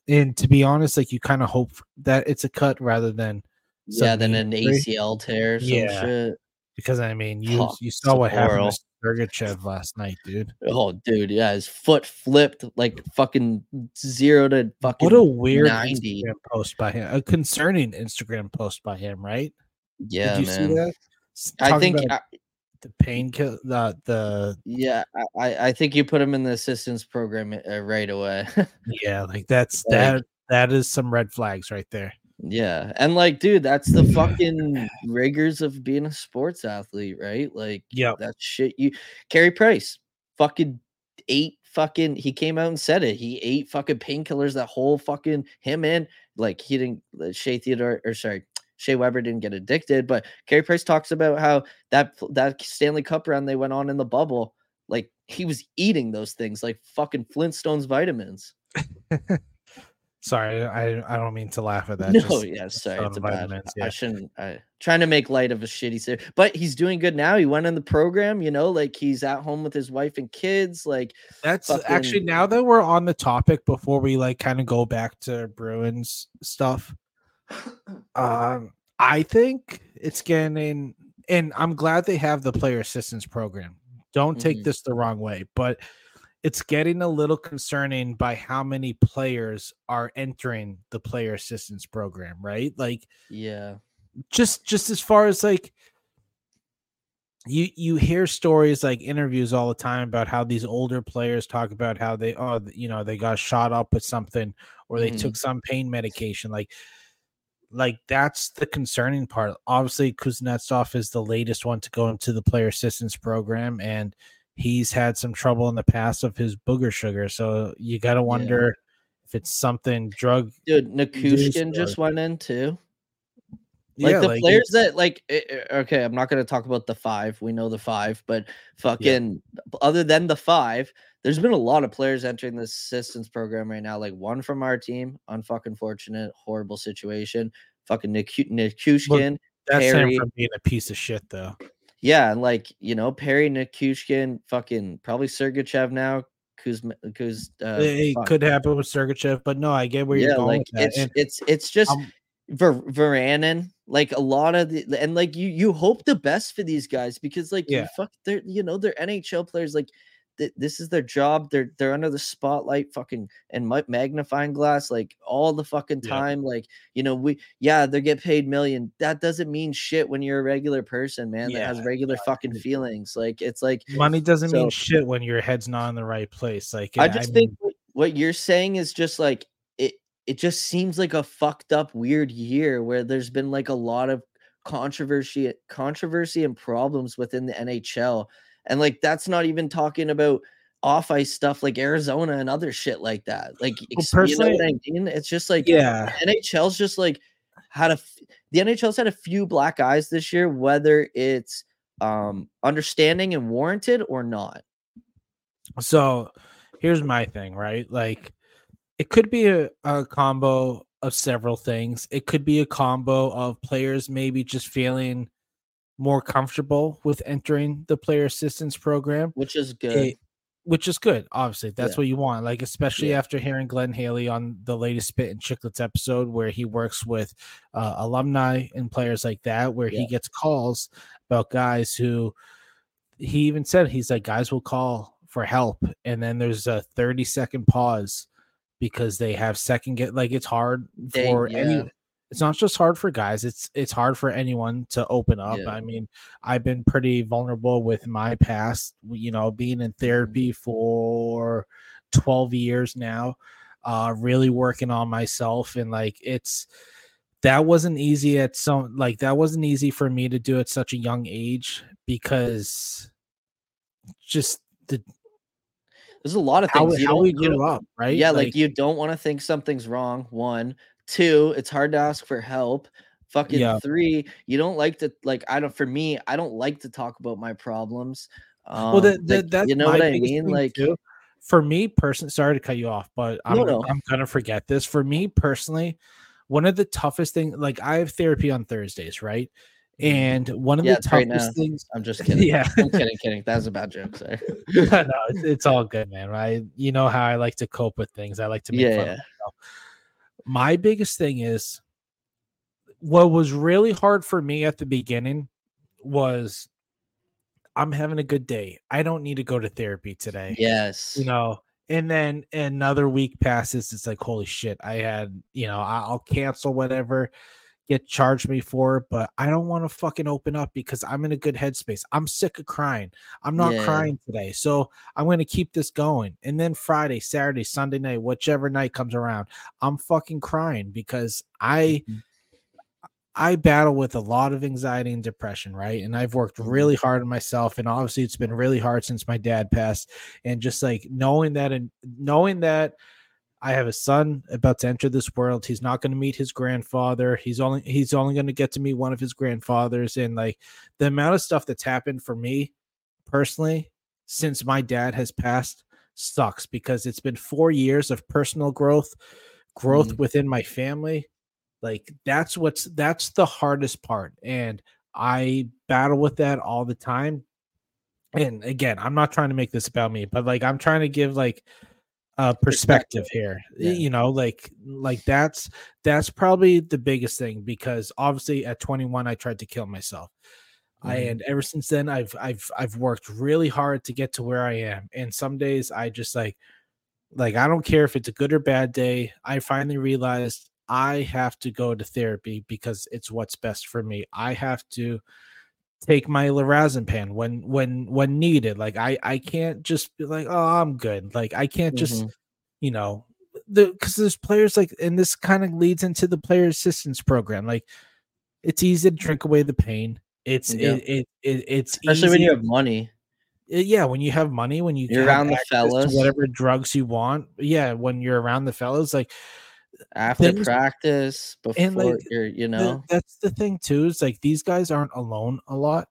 and to be honest, like you kind of hope that it's a cut rather than yeah. than an. ACL tear or some Yeah. shit. because I mean you Fuck, you saw what happened to Sergachev last night, dude. Oh, dude. Yeah. His foot flipped like fucking zero to fucking. What a weird 90. Instagram post by him. A concerning Instagram post by him, right? yeah, Did you man. see that? I think. about I, the painkiller, the the yeah, I- I, think you put him in the assistance program uh, right away. [laughs] yeah, like that's Like- that that is some red flags right there. yeah, and like, dude, that's the fucking rigors of being a sports athlete, right? Like, yeah that shit. You, Carey Price, fucking ate fucking. He came out and said it. He ate fucking painkillers that whole fucking him and like he didn't. uh, Shea Theodore or sorry. Shea Weber didn't get addicted, but Carey Price talks about how that that Stanley Cup run they went on in the bubble, like he was eating those things like fucking Flintstones vitamins. [laughs] Sorry, I I don't mean to laugh at that. no, just- yeah, sorry, it's bad. vitamins, I shouldn't. I trying to make light of a shitty series, but he's doing good now. He went in the program, you know, like he's at home with his wife and kids. Like, That's actually now that we're on the topic before we like kind of go back to Bruins stuff. Um, I think it's getting, and I'm glad they have the player assistance program. Don't take Mhm. this the wrong way, but it's getting a little concerning by how many players are entering the player assistance program, right? Like yeah, just just as far as like you you hear stories like interviews all the time about how these older players talk about how they oh you know they got shot up with something or they Mhm. took some pain medication like like that's the concerning part. Obviously, Kuznetsov is the latest one to go into the player assistance program, and he's had some trouble in the past of his booger sugar. So you got to wonder if it's something drug. Dude, Nichushkin just went in too. Like Yeah, the like, players that like eh, eh, okay, I'm not gonna talk about the five. We know the five, but fucking other than the five, there's been a lot of players entering the assistance program right now. Like one from our team, unfucking fortunate, horrible situation. Fucking Niku- Nichushkin, that's Perry- him from being a piece of shit, though. yeah, and like you know, Perry Nichushkin, fucking probably Sergachev now. Kuz, uh, it fuck. could happen with Sergachev, but no, I get where you're yeah, going like it's it's it's just Um, Ver, Varanen, like a lot of the and like you you hope the best for these guys because like Yeah. fuck they're you know they're NHL players like th- this is their job they're they're under the spotlight fucking and magnifying glass like all the fucking Yeah. time like you know we yeah they get paid million that doesn't mean shit when you're a regular person man that has Yeah, regular fucking feelings like it's like money doesn't mean shit when your head's not in the right place. Like I just mean, think what you're saying is just like it it just seems like a fucked up weird year where there's been like a lot of controversy controversy and problems within the NHL. And like that's not even talking about off ice stuff like Arizona and other shit like that. Like ex- you know I mean? It's just like yeah, NHL's just like had a f- the NHL's had a few black eyes this year, whether it's um understanding and warranted or not. So here's my thing, right? Like it could be a, a combo of several things. It could be a combo of players maybe just feeling more comfortable with entering the player assistance program, Which is good. it- which is good. Obviously, that's Yeah. what you want. Like, especially Yeah. after hearing Glenn Healy on the latest Spit and Chicklets episode, where he works with uh, alumni and players like that, where Yeah. he gets calls about guys who he even said he's like guys will call for help, and then there's a 30 second pause because they have second get like it's hard They- for yeah. any it's not just hard for guys it's it's hard for anyone to open up Yeah. i mean i've been pretty vulnerable with my past you know being in Mm-hmm. therapy for 12 years now uh really working on myself and like it's that wasn't easy at some like that wasn't easy for me to do at such a young age because just the There's a lot of how, things. you how we grew up right Yeah, like, you don't want to think something's wrong. One, two, it's hard to ask for help. Fucking Yeah. three, you don't like to like. I don't. For me, I don't like to talk about my problems. Um, well the, the, like, that's you know what I mean. Like, too. for me personally sorry to cut you off but i'm, No, no. I'm gonna forget this for me personally one of the toughest things like i have therapy on thursdays right and one of Mm-hmm. Yeah, the it's right toughest things I'm just [laughs] kidding. yeah [laughs] I'm kidding, kidding. That was a bad joke. Sorry. [laughs] no, it's, it's all good, man. Right? You know how I like to cope with things. I like to make Yeah, fun yeah. My biggest thing is what was really hard for me at the beginning was I'm having a good day. I don't need to go to therapy today. Yes. You know, and then another week passes. It's like, holy shit, I had, you know, I'll cancel whatever, get charged me for it, but I don't want to fucking open up because I'm in a good headspace. I'm sick of crying. I'm not Yeah. crying today. So I'm going to keep this going. And then Friday, Saturday, Sunday night, whichever night comes around, I'm fucking crying because I. Mhm. I battle with a lot of anxiety and depression, right? And I've worked Mhm. really hard on myself, and obviously it's been really hard since my dad passed. And just like knowing that, and knowing that I have a son about to enter this world, he's not going to meet his grandfather. He's only he's only going to get to meet one of his grandfathers, and like the amount of stuff that's happened for me personally since my dad has passed sucks because it's been four years of personal growth, growth Mhm. within my family. Like that's what's that's the hardest part. And i battle with that all the time. And again i'm not trying to make this about me but like i'm trying to give like a perspective here Yeah. you know like like that's that's probably the biggest thing because obviously at 21 i tried to kill myself I, Mhm. and ever since then i've i've i've worked really hard to get to where i am and some days i just like like i don't care if it's a good or bad day i finally realized i have to go to therapy because it's what's best for me i have to take my lorazepam when when when needed like i i can't just be like oh i'm good like i can't just Mhm. you know the because there's players like, and this kind of leads into the player assistance program. Like, it's easy to drink away the pain. It's Yeah. it, it, it it's Especially when you have money. Uh, yeah when you have money when you You're around the fellas. whatever drugs you want yeah when you're around the fellas like After Things- practice, before like, you're, you the- know. that's the thing too is like these guys aren't alone a lot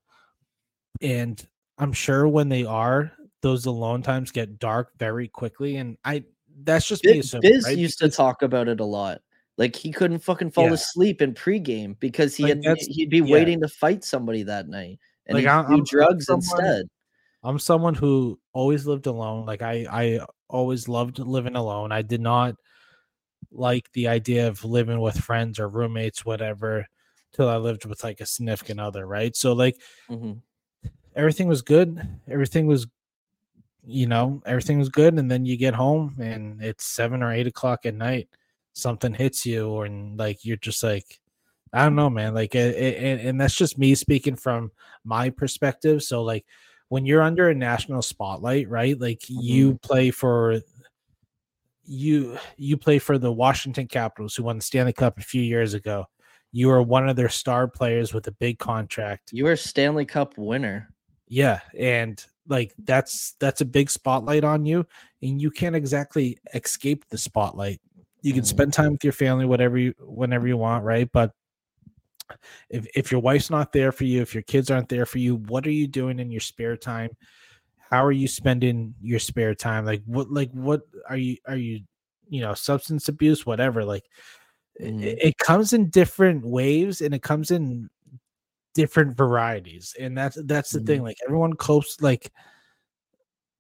and i'm sure when they are those alone times get dark very quickly and i that's just me Biz, assuming, Biz right? used to Because- talk about it a lot. Like he couldn't fucking fall Yeah. asleep in pregame because he like had he'd be yeah. waiting to fight somebody that night, and Like, he'd do I'm- I'm drugs someone- instead. I'm someone who always lived alone. Like I, I always loved living alone. I did not like the idea of living with friends or roommates, whatever, till I lived with like a significant other, right? So like Mhm. everything was good. Everything was, you know, everything was good. And then you get home and it's seven or eight o'clock at night. Something hits you, or and like you're just like, I don't know, man. Like, it, it, and- and that's just me speaking from my perspective. So like when you're under a national spotlight, right? Like you play for you you play for the Washington Capitals who won the Stanley Cup a few years ago. You are one of their star players with a big contract. You are Stanley Cup winner. Yeah, and like that's that's a big spotlight on you and you can't exactly escape the spotlight. You can spend mm-hmm. time with your family whatever you whenever you want, right? But if if your wife's not there for you, if your kids aren't there for you, what are you doing in your spare time? How are you spending your spare time? Like what like what are you are you you know, substance abuse whatever like i- Mhm. it, it comes in different waves and it comes in different varieties and that's that's the thing like everyone copes like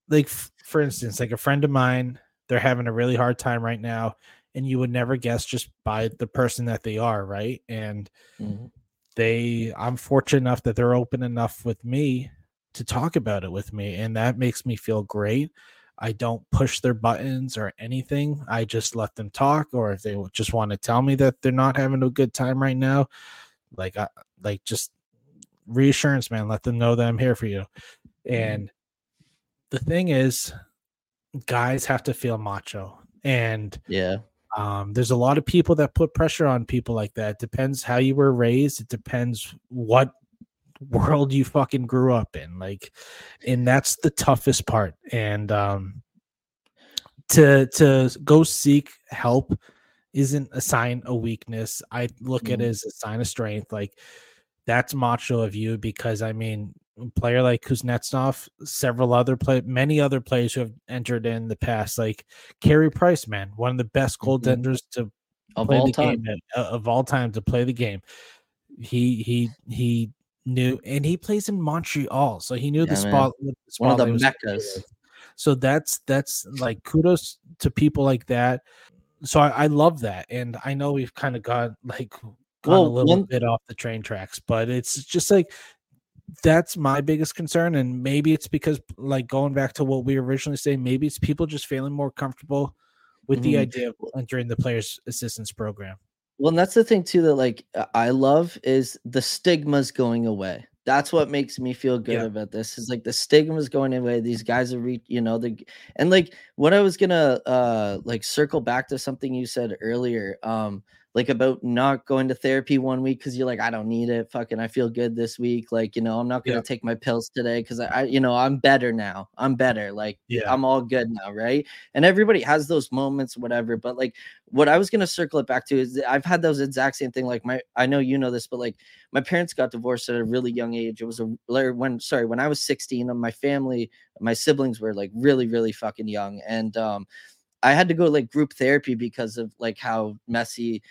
like for instance like a friend of mine they're having a really hard time right now and you would never guess just by the person that they are right and Mhm. they i'm fortunate enough that they're open enough with me to talk about it with me and that makes me feel great i don't push their buttons or anything i just let them talk or if they just want to tell me that they're not having a good time right now like i like just reassurance man let them know that i'm here for you and the thing is guys have to feel macho and Yeah. um, there's a lot of people that put pressure on people like that. It depends how you were raised. It depends what world you fucking grew up in. Like, and that's the toughest part. And um, to to go seek help isn't a sign of weakness. I look at it Mhm. as a sign of strength. Like, that's macho of you because I mean, a player like Kuznetsov, several other play, many other players who have entered in the past, like Carey Price, man, one of the best goaltenders to Of play all the time. game uh, of all time to play the game. He he he knew, and he plays in Montreal, so he knew the Yeah, man. spot. the One of the spotlight was gonna be meccas. So that's that's like kudos to people like that. So I, I love that, and I know we've kind of got like gone Well, a little one- bit off the train tracks, but it's just like that's my biggest concern, and maybe it's because like going back to what we originally say, maybe it's people just feeling more comfortable with the Mhm. idea of entering the players assistance program. Well, and that's the thing too that like uh, I love is the stigma's going away. That's what makes me feel good Yeah. about this. Is like the stigma's going away. These guys are re- you know, the and like what I was gonna uh like circle back to something you said earlier, um, like about not going to therapy one week because you're like, I don't need it. Fucking I feel good this week. Like, you know, I'm not gonna Yeah. take my pills today because I, I, you know, I'm better now. I'm better. Like Yeah. I'm all good now, right? And everybody has those moments, whatever. But like what I was gonna circle it back to is I've had those exact same thing. Like my, I know you know this, but like my parents got divorced at a really young age. It was a when sorry when I was 16, my family, my siblings were like really, really fucking young, and um, I had to go like group therapy because of like how messy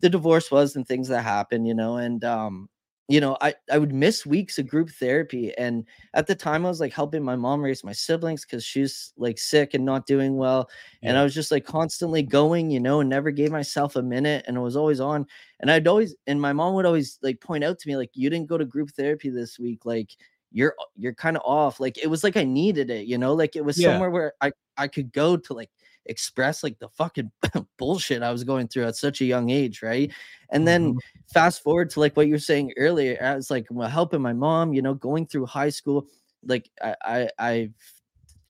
the divorce was and things that happened, you know, and um, you know, I I would miss weeks of group therapy, and at the time I was like helping my mom raise my siblings because she's like sick and not doing well, and I was just like constantly going, you know, and never gave myself a minute, and it was always on, and I'd always, and my mom would always like point out to me like, you didn't go to group therapy this week, like you're you're kind of off, like it was like I needed it, you know, like it was Yeah. somewhere where I I could go to like express like the fucking [laughs] bullshit I was going through at such a young age, right? And then Mhm. fast forward to like what you were saying earlier, I was like well, helping my mom, you know, going through high school. Like I, I I've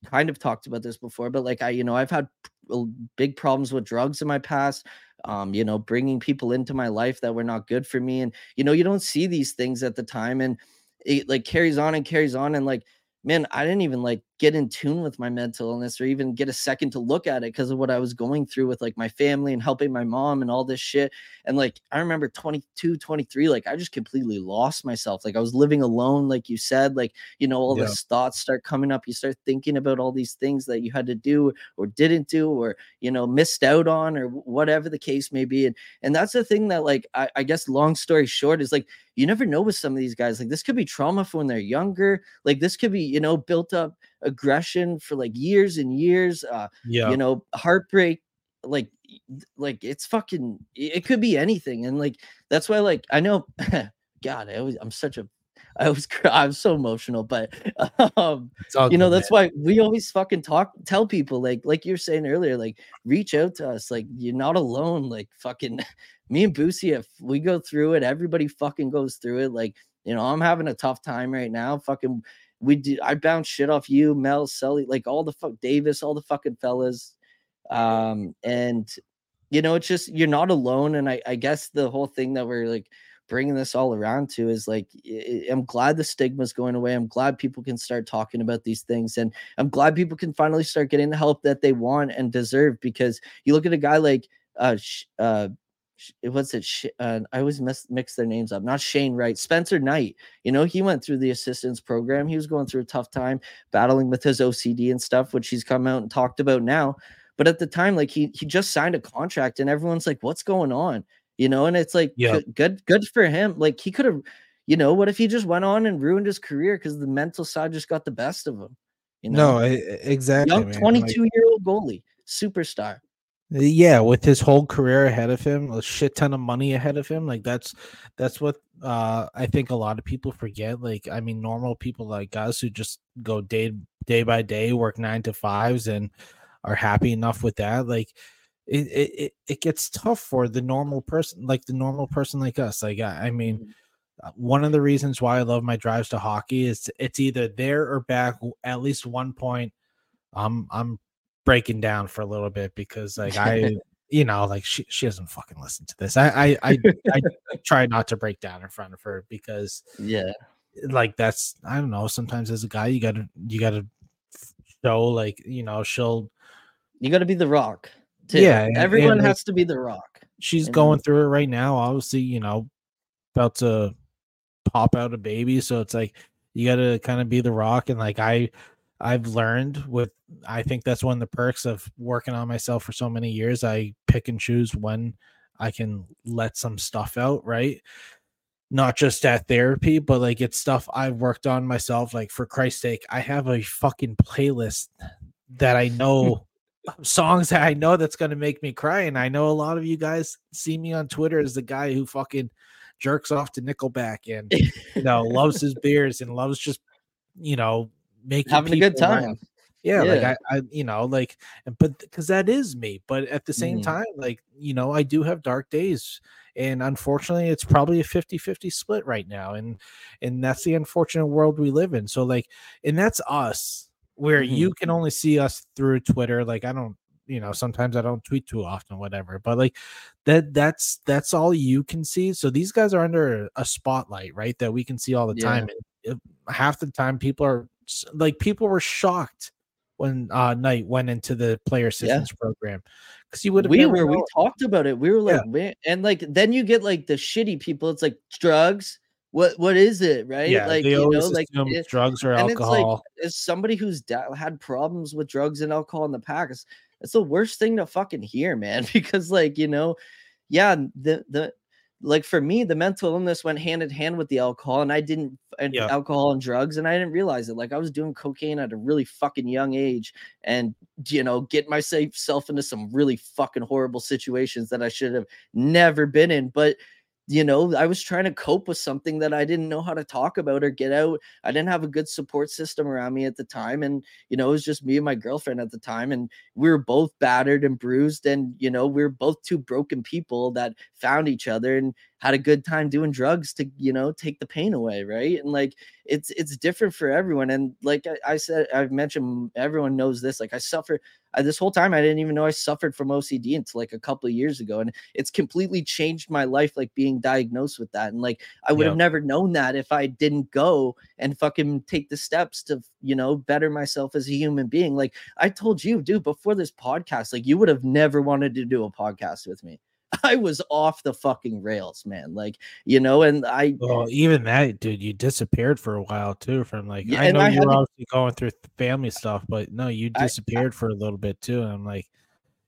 kind of talked about this before, but like I, you know, I've had big problems with drugs in my past. Um, you know, bringing people into my life that were not good for me, and you know, you don't see these things at the time, and it like carries on and carries on, and like man, I didn't even like get in tune with my mental illness or even get a second to look at it because of what I was going through with like my family and helping my mom and all this shit. And like, I remember 22, 23, like I just completely lost myself. Like I was living alone, like you said, like, you know, all yeah. these thoughts start coming up. You start thinking about all these things that you had to do or didn't do or, you know, missed out on or whatever the case may be. And, and that's the thing that like, I, I guess long story short is like, you never know with some of these guys. Like this could be trauma from when they're younger. Like this could be, you know, built up aggression for like years and years. Uh, yeah, you know, heartbreak. Like, like it's fucking. It could be anything, and like that's why, like, I know. [laughs] God, I always, I'm such a I was [laughs] I'm so emotional, but [laughs] um, you know that's man. why we always fucking talk tell people like like you're saying earlier, like reach out to us, like you're not alone. Like fucking me and Boosy, if we go through it, everybody fucking goes through it. Like you know, I'm having a tough time right now. Fucking we do I bounce shit off you, Mel, Sully, like all the fuck Davis, all the fucking fellas. Um, and you know, it's just you're not alone. And I, I guess the whole thing that we're like bringing this all around to is like I'm glad the stigma's going away. I'm glad people can start talking about these things, and I'm glad people can finally start getting the help that they want and deserve. Because you look at a guy like uh, uh what's it? Uh, I always mess, mix their names up. Not Shane Wright, Spencer Knight. You know, he went through the assistance program. He was going through a tough time battling with his OCD and stuff, which he's come out and talked about now. But at the time, like he he just signed a contract, and everyone's like, "What's going on?" You know, and it's like, yeah. good, good, good for him. Like he could have, you know, what if he just went on and ruined his career because the mental side just got the best of him? You know, no, exactly. Young twenty two year old goalie, superstar. Yeah, with his whole career ahead of him, a shit ton of money ahead of him. Like that's that's what uh I think a lot of people forget. Like, I mean, normal people like us who just go day day by day, work nine to fives and are happy enough with that. Like it it, it gets tough for the normal person, like the normal person like us. Like I, I mean, mm-hmm. uh, one of the reasons why I love my drives to hockey is it's either there or back at least one point. I'm I'm breaking down for a little bit because like I [laughs] you know like she, she doesn't fucking listen to this. I I I, I try not to break down in front of her because yeah like that's I don't know sometimes as a guy you gotta you gotta show like you know she'll you gotta be the rock too. yeah everyone and, has like, to be the rock she's and, going through it right now obviously you know about to pop out a baby so it's like you gotta kind of be the rock and like I I've learned with I think that's one of the perks of working on myself for so many years. I pick and choose when I can let some stuff out, right? Not just at therapy, but like it's stuff I've worked on myself. Like for Christ's sake, I have a fucking playlist that I [laughs] know songs that I know that's gonna make me cry. And I know a lot of you guys see me on Twitter as the guy who fucking jerks off to Nickelback and you know loves his beers and loves just you know making having a good time. Yeah, yeah, like I, I, you know, like, but because that is me. But at the same mm. time, like, you know, I do have dark days, and unfortunately, it's probably a 50-50 split right now, and and that's the unfortunate world we live in. So, like, and that's us, where mm-hmm. you can only see us through Twitter. Like, I don't, you know, sometimes I don't tweet too often, whatever. But like, that that's that's all you can see. So these guys are under a spotlight, right? That we can see all the yeah. time. And half the time, people are like people were shocked when uh Knight went into the player assistance yeah. program because you would we were we talked about it. We were like, yeah. and like then you get like the shitty people. It's like drugs. What what is it, right? Yeah, like you know, like it, drugs or alcohol. It's like, as somebody who's da- had problems with drugs and alcohol in the past, it's the worst thing to fucking hear, man. [laughs] Because like you know, yeah, the the like for me, the mental illness went hand in hand with the alcohol, and I didn't and yeah. alcohol and drugs, and I didn't realize it. Like I was doing cocaine at a really fucking young age, and you know, get myself into some really fucking horrible situations that I should have never been in. But you know, I was trying to cope with something that I didn't know how to talk about or get out. I didn't have a good support system around me at the time. And, you know, it was just me and my girlfriend at the time. And we were both battered and bruised. And, you know, we were both two broken people that found each other and had a good time doing drugs to, you know, take the pain away. Right. And like, it's, it's different for everyone. And like I, I said, I've mentioned, everyone knows this. Like, I suffer I, this whole time I didn't even know I suffered from OCD until like a couple of years ago, and it's completely changed my life. Like being diagnosed with that, and like I would yep. have never known that if I didn't go and fucking take the steps to you know better myself as a human being. Like I told you, dude, before this podcast, like you would have never wanted to do a podcast with me. I was off the fucking rails, man. Like, you know, and I well, even that, dude, you disappeared for a while too. From like, yeah, I know I you were obviously going through family stuff, but no, you disappeared I, for a little bit too. And I'm like,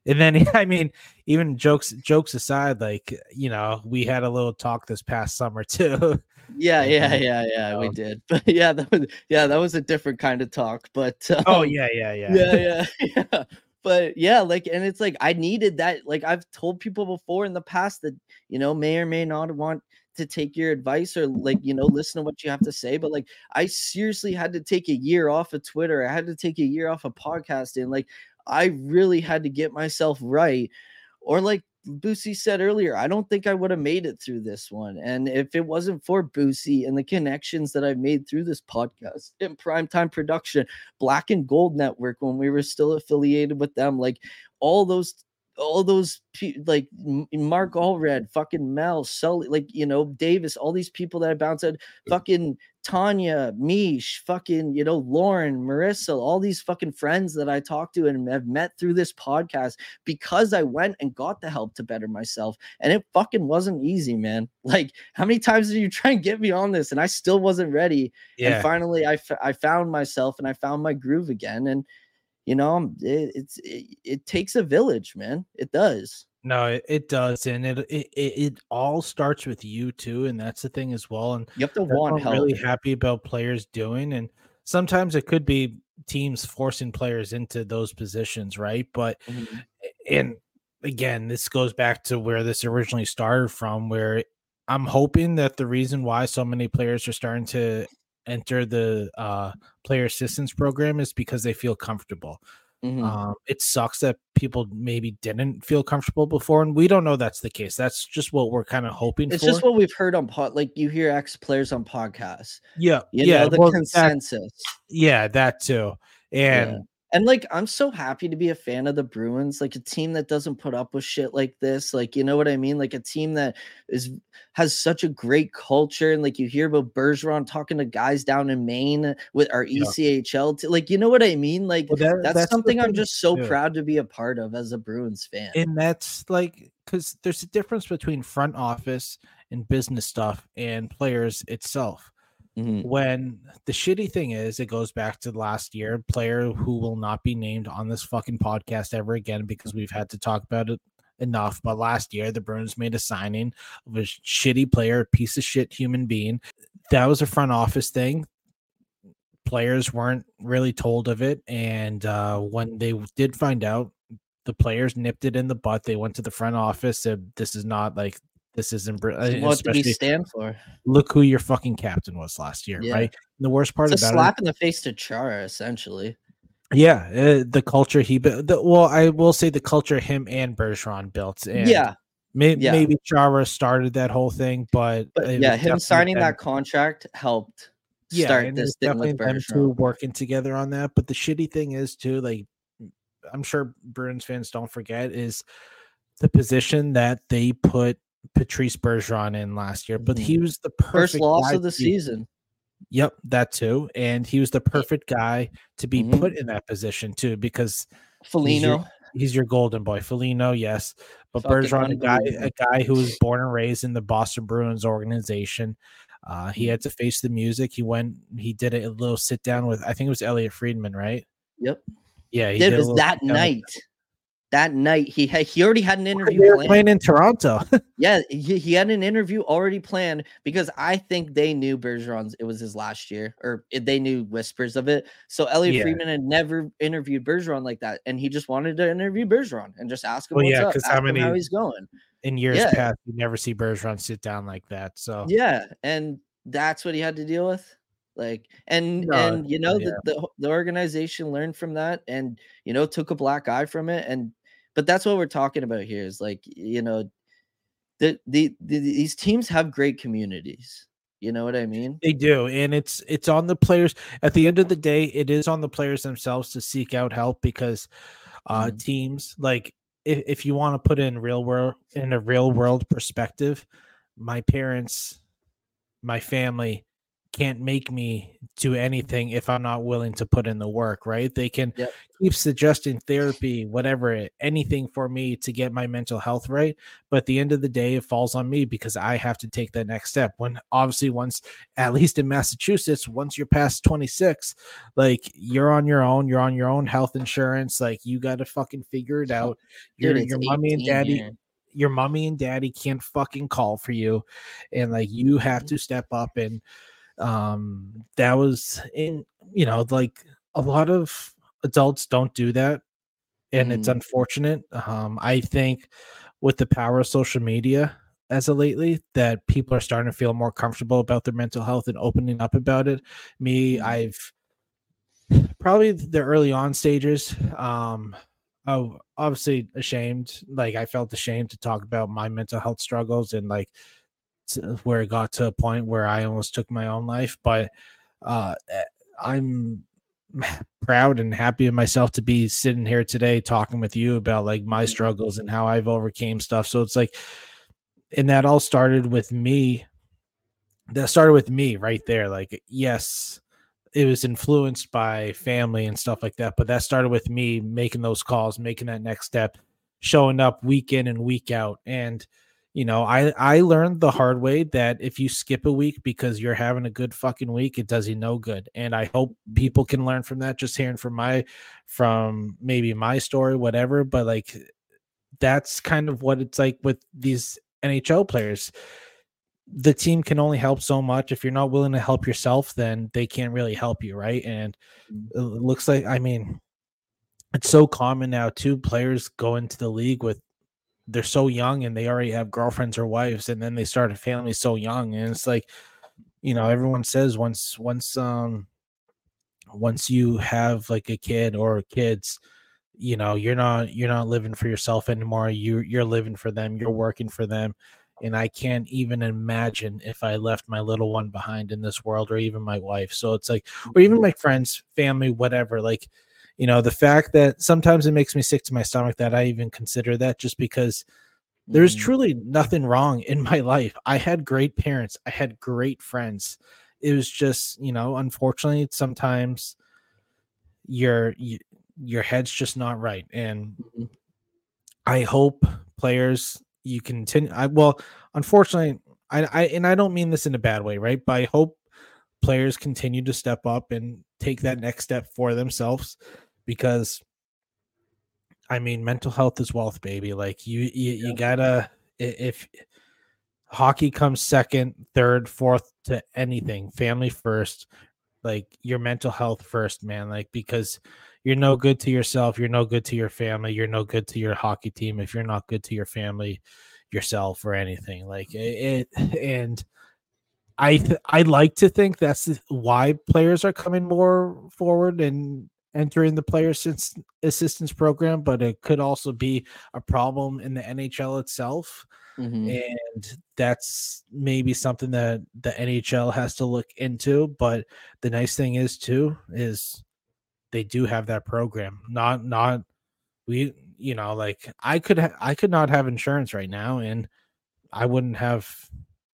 and then [laughs] I mean, even jokes jokes aside, like you know, we had a little talk this past summer [laughs] too. Yeah, yeah, yeah, yeah, we did. [laughs] But yeah, that was yeah, that was a different kind of talk. But oh, um, oh yeah, yeah, yeah, yeah, yeah, yeah but yeah, like, and it's like I needed that. Like, I've told people before in the past that you know may or may not want to take your advice or like you know listen to what you have to say but like i seriously had to take a year off of twitter i had to take a year off of podcasting like i really had to get myself right or like Boosy said earlier, I don't think I would have made it through this one. And if it wasn't for Boosy and the connections that I've made through this podcast in primetime production, Black and Gold Network, when we were still affiliated with them, like all those all those like Mark Allred, fucking Mel, Sully, like you know Davis, all these people that I bounced at, fucking Tanya, Mish, fucking you know Lauren, Marissa, all these fucking friends that I talked to and have met through this podcast because I went and got the help to better myself, and it fucking wasn't easy, man. [laughs] Like how many times did you try and get me on this, and I still wasn't ready. Yeah. And finally, I, f- I found myself and I found my groove again, and you know it, it's it, it takes a village man it does no it, does and it, it it all starts with you too and that's the thing as well and you have to want help really happy about players doing and sometimes it could be teams forcing players into those positions right but mm-hmm. and again this goes back to where this originally started from where i'm hoping that the reason why so many players are starting to enter the uh, player assistance program is because they feel comfortable. Mm-hmm. Um, it sucks that people maybe didn't feel comfortable before, and we don't know that's the case. That's just what we're kind of hoping. It's for. just what we've heard on pod, like you hear ex players on podcasts. Yeah, you yeah, know, the well, consensus. That, yeah, that too. And. And like, I'm so happy to be a fan of the Bruins, like a team that doesn't put up with shit like this. Like, you know what I mean? Like a team that is has such a great culture. And like you hear about Bergeron talking to guys down in Maine with our ECHL. T- like, you know what I mean? Like well, that, that's, that's, something I'm just so proud to be a part of as a Bruins fan. And that's like because there's a difference between front office and business stuff and players itself. Mm-hmm. When the shitty thing is, it goes back to last year, player who will not be named on this fucking podcast ever again because we've had to talk about it enough. But last year, the Bruins made a signing of a shitty player, piece of shit human being. That was a front office thing. Players weren't really told of it. And uh, when they did find out, the players nipped it in the butt. They went to the front office, said, This is not like this isn't uh, what did he stand for? Look who your fucking captain was last year, yeah. right? And the worst part it's about a slap it, in the face to Chara, essentially. Yeah, uh, the culture he built. Well, I will say the culture him and Bergeron built. And yeah, may, yeah, maybe Chara started that whole thing, but, but yeah, him signing that contract helped. Yeah, start this thing with Bergeron. working together on that. But the shitty thing is too, like I'm sure Bruins fans don't forget is the position that they put Patrice Bergeron in last year, but he mm-hmm. was the first loss of the season. Yep, that too, and he was the perfect guy to be mm-hmm. put in that position too because Foligno. He's your, he's your golden boy, Foligno. Yes, but Fucking Bergeron, a guy, a guy who was born and raised in the Boston Bruins organization. Uh, he had to face the music. He went, he did a little sit down with, I think it was Elliotte Friedman, right? Yep. Yeah, he did it was that night that night he had he already had an interview planned. playing in Toronto. [laughs] yeah, he, he had an interview already planned because I think they knew Bergeron's it was his last year or they knew whispers of it. So Elliotte yeah. Friedman had never interviewed Bergeron like that, and he just wanted to interview Bergeron and just ask him well, what's yeah, because how many, how he's going. in years Yeah. past, you never see Bergeron sit down like that. So Yeah, and that's what he had to deal with. Like, and No, and you know yeah. the, the the organization learned from that, and you know took a black eye from it, and but that's what we're talking about here is like you know, the the, the these teams have great communities. You know what I mean? They do, and it's it's on the players. At the end of the day, it is on the players themselves to seek out help because uh Mhm. teams like if, if you want to put in real world in a real world perspective, my parents, my family can't make me do anything if I'm not willing to put in the work, right? They can Yep. keep suggesting therapy, whatever, it- anything for me to get my mental health right. But at the end of the day, it falls on me because I have to take that next step. When obviously, once, at least in Massachusetts, once you're past 26, like you're on your own, you're on your own health insurance. Like you got to fucking figure it [laughs] out. Your, Dude, your mommy and daddy, your mommy and daddy can't fucking call for you and like you have to step up and um that was in you know like a lot of adults don't do that and it's Mhm. unfortunate um i think with the power of social media as of lately that people are starting to feel more comfortable about their mental health and opening up about it me Mhm. i've [sighs] probably the early on stages um oh obviously ashamed like i felt ashamed to talk about my mental health struggles and like to where it got to a point where i almost took my own life but uh eh, i'm [laughs] proud and happy of myself to be sitting here today talking with you about like my struggles and how i've overcame stuff. So it's like and that all started with me that started with me right there like yes it was influenced by family and stuff like that but that started with me making those calls making that next step showing up week in and week out. And you know i i learned the hard way that if you skip a week because you're having a good fucking week it does you no good. And i hope people can learn from that just hearing from my from maybe my story whatever but like that's kind of what it's like with these nhl players. The team can only help so much. If you're not willing to help yourself then they can't really help you right? And mm. it looks like i mean it's so common now too players go into the league with they're so young and they already have girlfriends or wives and then they start a family so young and it's like you know everyone says once once um once you have like a kid or kids you know you're not you're not living for yourself anymore you you're living for them you're working for them and i can't even imagine if i left my little one behind in this world or even my wife. So it's like or even my friends family whatever like you know the fact that sometimes it makes me sick to my stomach that i even consider that just because there's Mhm. truly nothing wrong in my life. I had great parents. I had great friends. It was just you know unfortunately sometimes your your head's just not right. And Mhm. i hope players you continue i well unfortunately I, I and i don't mean this in a bad way right? But i hope players continue to step up and take that next step for themselves because i mean mental health is wealth baby like you you, you gotta if hockey comes second third fourth to anything family first like your mental health first man like because you're no good to yourself you're no good to your family you're no good to your hockey team if you're not good to your family yourself or anything like it, it and i th- i like to think that's why players are coming more forward and entering the player assist- assistance program but it could also be a problem in the nhl itself Mhm. and that's maybe something that the NHL has to look into. But the nice thing is too is they do have that program. Not not we you know like I could ha- I could not have insurance right now, and I wouldn't have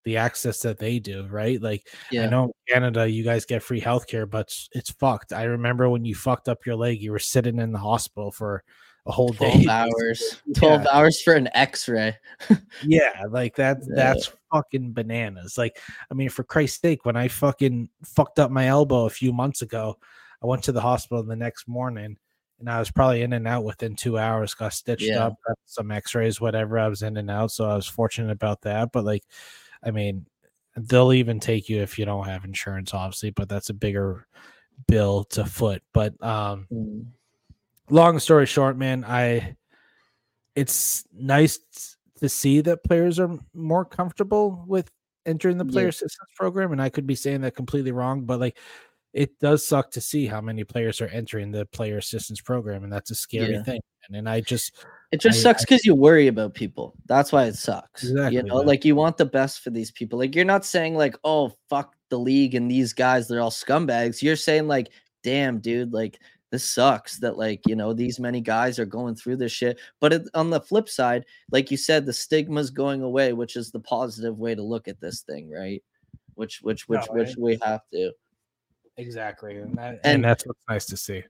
the access that they do. Right? Like I know in Canada you guys get free healthcare, but it's, fucked. I remember when you fucked up your leg, you were sitting in the hospital for a whole 12 day. [laughs] hours 12 hours for an x-ray [laughs] Yeah, like that Yeah. that's fucking bananas. Like, I mean, for Christ's sake, when I fucking fucked up my elbow a few months ago, I went to the hospital the next morning and I was probably in and out within two hours, got stitched Yeah. up, got some x-rays, whatever. I was in and out. So I was fortunate about that. But like, I mean, they'll even take you if you don't have insurance, obviously, but that's a bigger bill to foot. But um Mm. long story short, man, I it's nice to see that players are more comfortable with entering the Yeah. player assistance program, and I could be saying that completely wrong, but like it does suck to see how many players are entering the player assistance program, and that's a scary Yeah. thing. And, I just It just I- sucks because you worry about people. That's why it sucks. Exactly, You know, like you want the best for these people. Like you're not saying like, oh fuck the league and these guys, they're all scumbags. You're saying like, damn, dude, like this sucks that like you know these many guys are going through this shit. But it, on the flip side, like you said, the stigma's going away, which is the positive way to look at this thing, right? Which which which No, which we have to. exactly, and that, And- and that's what's nice to see.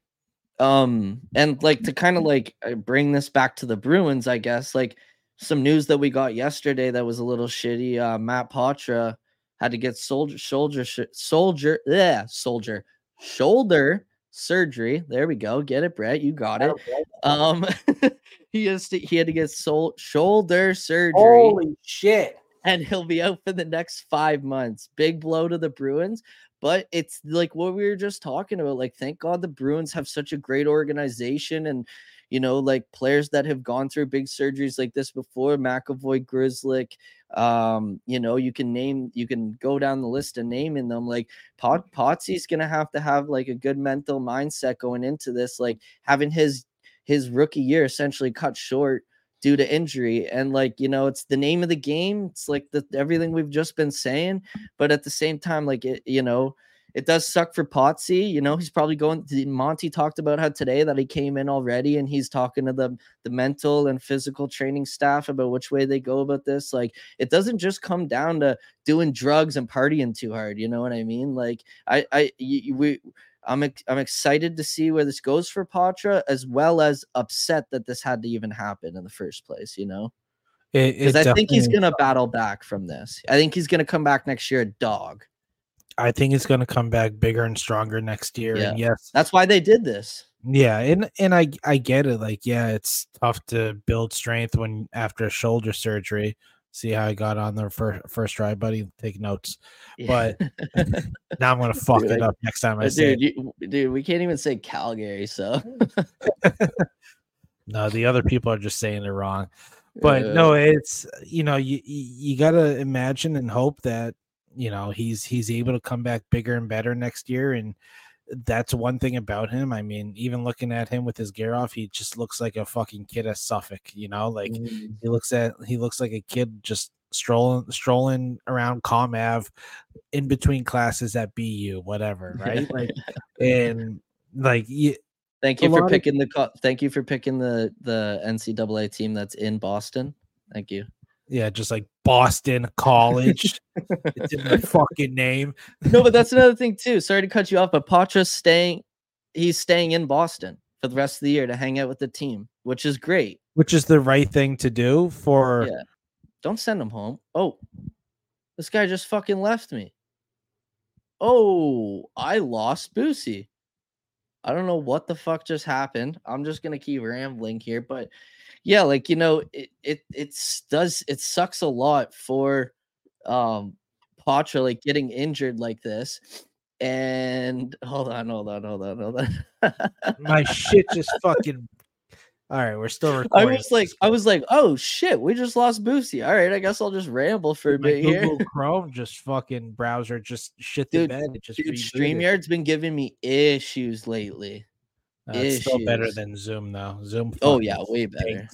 Um and like to kind of like uh, bring this back to the bruins i guess like some news that we got yesterday that was a little shitty uh matt Poitras had to get soldier soldier sh- soldier yeah soldier shoulder surgery there we go get it brett you got it um [laughs] he has to he had to get sol- shoulder surgery Holy shit! and he'll be out for the next five months. Big blow to the Bruins. But it's like what we were just talking about. Like, thank God the Bruins have such a great organization and, you know, like players that have gone through big surgeries like this before McAvoy, Grzelcyk. Um, you know, you can name, you can go down the list and naming them. Like, Pot Potsy's going to have to have like a good mental mindset going into this, like having his his rookie year essentially cut short due to injury and like you know it's the name of the game it's like the everything we've just been saying but at the same time like it you know it does suck for Potsy. You know, he's probably going. Monty talked about how today that he came in already, and he's talking to the the mental and physical training staff about which way they go about this. Like, it doesn't just come down to doing drugs and partying too hard. You know what I mean? Like, I I we, I'm, ex- I'm excited to see where this goes for Poitras, as well as upset that this had to even happen in the first place. You know, because I think he's gonna battle back from this. I think he's gonna come back next year a dog. I think he's going to come back bigger and stronger next year. And yes, That's why they did this. Yeah, and and I I get it. Like, yeah, it's tough to build strength when after a shoulder surgery. See how I got on the first first try, buddy. Take notes. But [laughs] now I'm gonna fuck Dude, it up next time I say. dude, it. you, dude, we can't even say Calgary, so [laughs] No, the other people are just saying it wrong. But no, it's you know you you you gotta imagine and hope that you know he's he's able to come back bigger and better next year and that's one thing about him. I mean, even looking at him with his gear off, he just looks like a fucking kid at Suffolk, you know, like mm, he looks at he looks like a kid just strolling strolling around Comm Ave in between classes at BU, whatever, right? [laughs] Like and like you, thank you for lot of- picking the thank you for picking the the NCAA team that's in Boston. Thank you. yeah, just like Boston College. [laughs] it's in the fucking name. No, but that's another thing too. Sorry to cut you off, but Poitras's staying. He's staying in Boston for the rest of the year to hang out with the team, which is great. Which is the right thing to do for Yeah. Don't send him home. Oh, this guy just fucking left me. Oh, I lost Boosy. I don't know what the fuck just happened. I'm just gonna keep rambling here, but yeah, like you know, it it it's does it sucks a lot for um Poitras like getting injured like this. And [laughs] hold on, hold on, hold on, hold on. my shit [laughs] just fucking all right, we're still recording. I was like, I was like, oh shit, we just lost Boosy. All right, I guess I'll just ramble for a my bit here. Chrome just fucking browser just shit the Dude, bed. It just Dude. StreamYard's been giving me issues lately. Uh, it's still better than Zoom though. Zoom. Oh yeah, way better.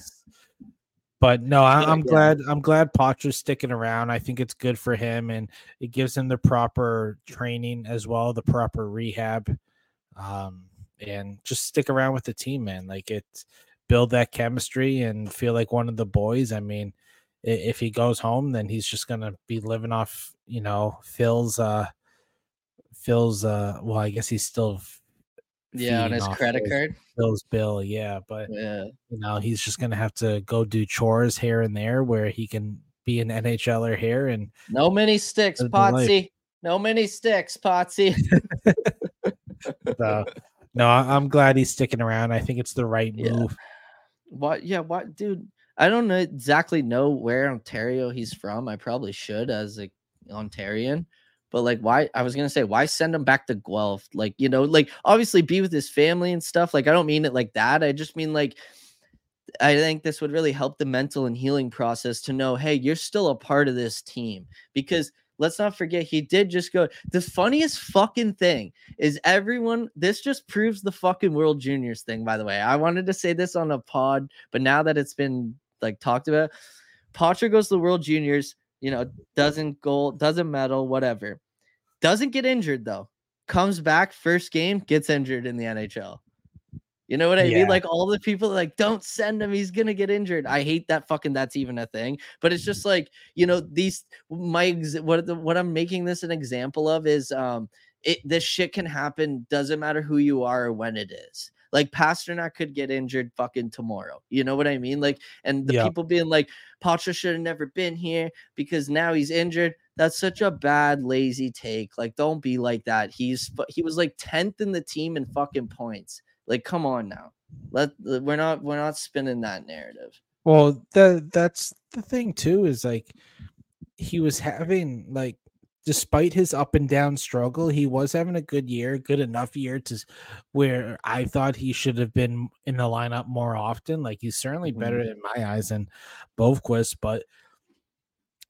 But no, I, I'm yeah. glad. I'm glad Poitras's sticking around. I think it's good for him, and it gives him the proper training as well, the proper rehab, um, and just stick around with the team, man. Like it's build that chemistry and feel like one of the boys. I mean, if he goes home, then he's just gonna be living off, you know, Phil's, uh, Phil's, uh, well, I guess he's still Yeah, on his credit Phil's- card. Bill's bill, yeah, but Yeah. you know he's just gonna have to go do chores here and there where he can be an NHLer here and No mini sticks. Potsy. No mini sticks, Potsy. so no i'm glad he's sticking around i think it's the right Yeah. move what? Yeah, what, dude? I don't know exactly know where Ontario he's from. I probably should as a Ontarian. But like, why? I was gonna say, why send him back to Guelph? Like, you know, like obviously be with his family and stuff. Like, I don't mean it like that. I just mean like, I think this would really help the mental and healing process to know, hey, you're still a part of this team because let's not forget he did just go. The funniest fucking thing is everyone. This just proves the fucking World Juniors thing. By the way, I wanted to say this on a pod, but now that it's been like talked about, Poitras goes to the World Juniors. You know, doesn't goal, doesn't medal, whatever. Doesn't get injured though. Comes back first game, gets injured in the NHL. You know what I Yeah. mean? Like all the people like, don't send him. He's gonna get injured. I hate that fucking. That's even a thing. But it's just like you know these. My ex- what the, what I'm making this an example of is um it this shit can happen. Doesn't matter who you are or when it is. Like Pastrnak could get injured fucking tomorrow. You know what I mean? Like and the Yeah. people being like, Poitras should have never been here because now he's injured. That's such a bad, lazy take. Like, don't be like that. He's he was like 10th in the team in fucking points. Like, come on now. Let we're not we're not spinning that narrative. Well, the that's the thing too is like he was having like despite his up and down struggle, he was having a good year, good enough year to where I thought he should have been in the lineup more often. Like he's certainly better mm-hmm. in my eyes than Boqvist, but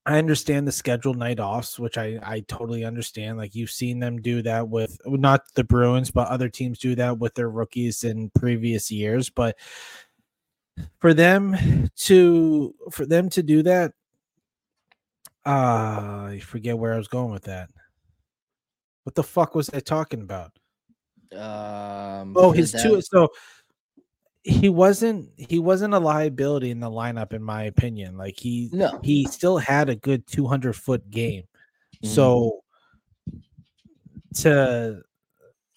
I understand the scheduled night offs, which I I totally understand. Like you've seen them do that with not the Bruins, but other teams do that with their rookies in previous years. But for them to for them to do that, uh I forget where I was going with that. What the fuck was I talking about? Um, Oh, his two. So he wasn't he wasn't a liability in the lineup, in my opinion. Like he No, he still had a good 200 foot game. Mhm. So to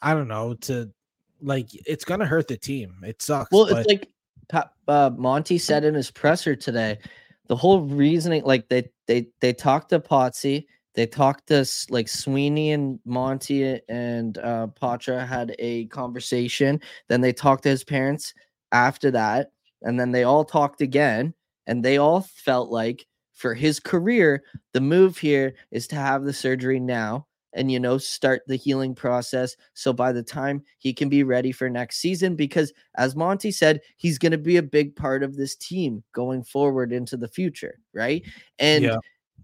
I don't know to like it's gonna hurt the team. It sucks. Well, but it's like uh, Monty said in his presser today. The whole reasoning, like they they they talked to Potsy, they talked to like Sweeney and Monty and uh, Poitras had a conversation. Then they talked to his parents after that, and then they all talked again, and they all felt like for his career, the move here is to have the surgery now and you know start the healing process so by the time he can be ready for next season because as Monty said, he's going to be a big part of this team going forward into the future, right? And Yeah.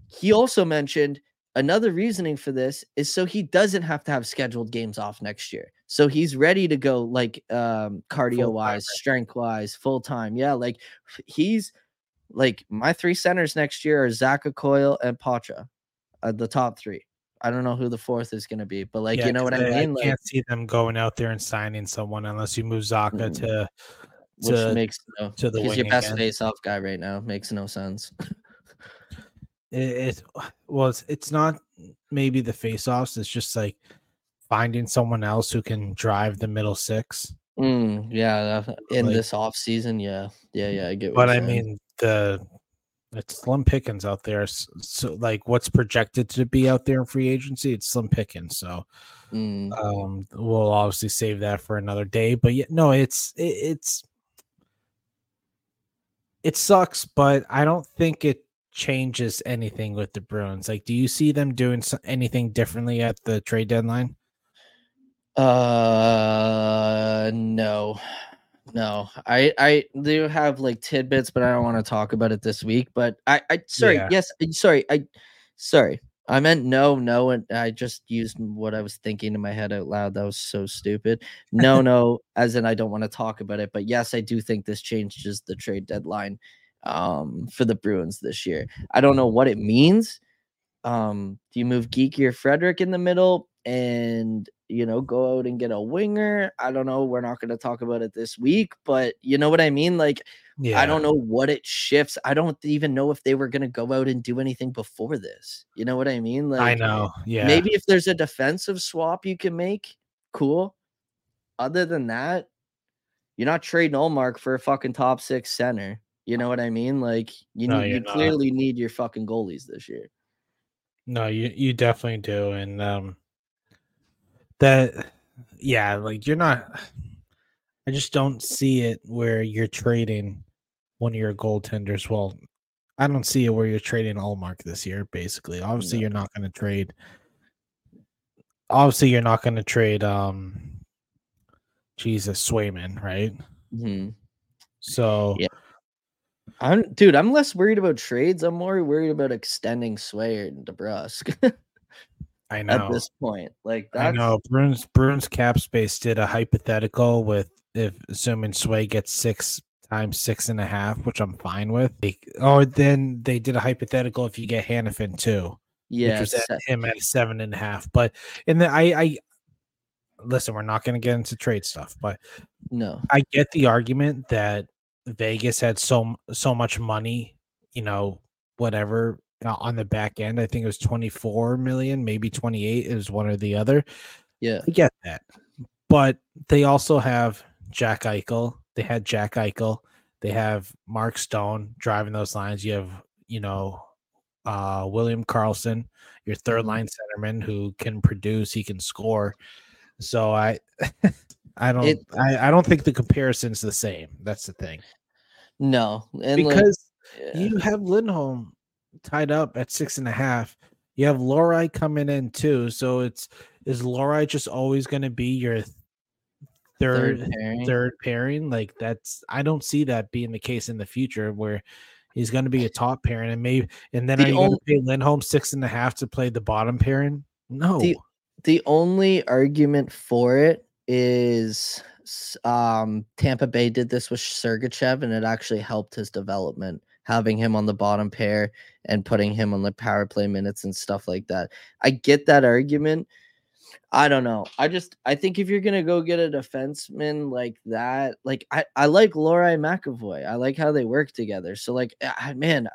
he also mentioned another reasoning for this is so he doesn't have to have scheduled games off next year. So he's ready to go like um cardio wise, strength wise, full time. Yeah, like he's like my three centers next year are Zach Coyle and Poitras, uh, the top three. I don't know who the fourth is going to be, but like Yeah, you know what I mean. like, can't see them going out there and signing someone unless you move Zacha Mm. to which to makes no, to the he's your best again. face-off guy right now. Makes no sense. [laughs] it, it well it's, it's not maybe the face offs it's just like finding someone else who can drive the middle six Mm, yeah, in Like- this off season, yeah, yeah, yeah. I get. What but i mean the it's slim pickings out there s- so like what's projected to be out there in free agency it's slim pickings so Mm, um we'll obviously save that for another day but yeah no it's it, it's it sucks but i don't think it changes anything with the bruins like do you see them doing anything differently at the trade deadline uh, no, no. I I do have like tidbits, but I don't want to talk about it this week. But I I sorry, Yeah. yes, sorry, I sorry. I meant no, no, and I just used what I was thinking in my head out loud. That was so stupid. No, [laughs] no, as in I don't want to talk about it. But yes, I do think this changes the trade deadline um for the Bruins this year. I don't know what it means. Um, do you move Geekie or Frederic in the middle and you know go out and get a winger? I don't know. We're not going to talk about it this week, but you know what I mean? Like yeah I don't know what it shifts. I don't even know if they were going to go out and do anything before this. You know what I mean? Like i know yeah Maybe if there's a defensive swap you can make, cool. Other than that, you're not trading Ullmark for a fucking top six center. You know what I mean? Like you No, need, you're not. clearly need your fucking goalies this year. no you you definitely do and um that yeah like you're not i just don't see it where you're trading one of your goaltenders well i don't see it where you're trading Ullmark this year basically obviously No. you're not going to trade obviously you're not going to trade um jesus swayman right hmm so Yeah. I'm dude. I'm less worried about trades. I'm more worried about extending Sway and DeBrusk I [laughs] know. at this point. Like I know. Bruins Bruins cap space did a hypothetical with if assuming Sway gets six times six and a half, which I'm fine with. Like, oh, then they did a hypothetical if you get Hanifin too, yeah. which at him at seven and a half. But in the I I listen, we're not going to get into trade stuff, but no. I get the argument that Vegas had so so much money, you know, whatever uh, on the back end. I think it was 24 million, maybe 28 is one or the other. Yeah. I get that. But they also have Jack Eichel. They had Jack Eichel. They have Mark Stone driving those lines. You have, you know, uh William Karlsson, your third line centerman who can produce, he can score. So I [laughs] I don't It- I, I don't think the comparison's the same. That's the thing. No. And like, Because yeah. you have Lindholm tied up at six and a half. You have Lohrei coming in too. So it's is Lohrei just always going to be your third third pairing. third pairing? Like that's I don't see that being the case in the future where he's going to be a top pairing and maybe and then The are you going to pay Lindholm six and a half to play the bottom pairing? No. The- the only argument for it is um Tampa Bay did this with Sergachev and it actually helped his development having him on the bottom pair and putting him on the power play minutes and stuff like that. I get that argument. I don't know. I just I think if you're gonna go get a defenseman like that, like I, I like Lohrei McAvoy. I like how they work together. So like man,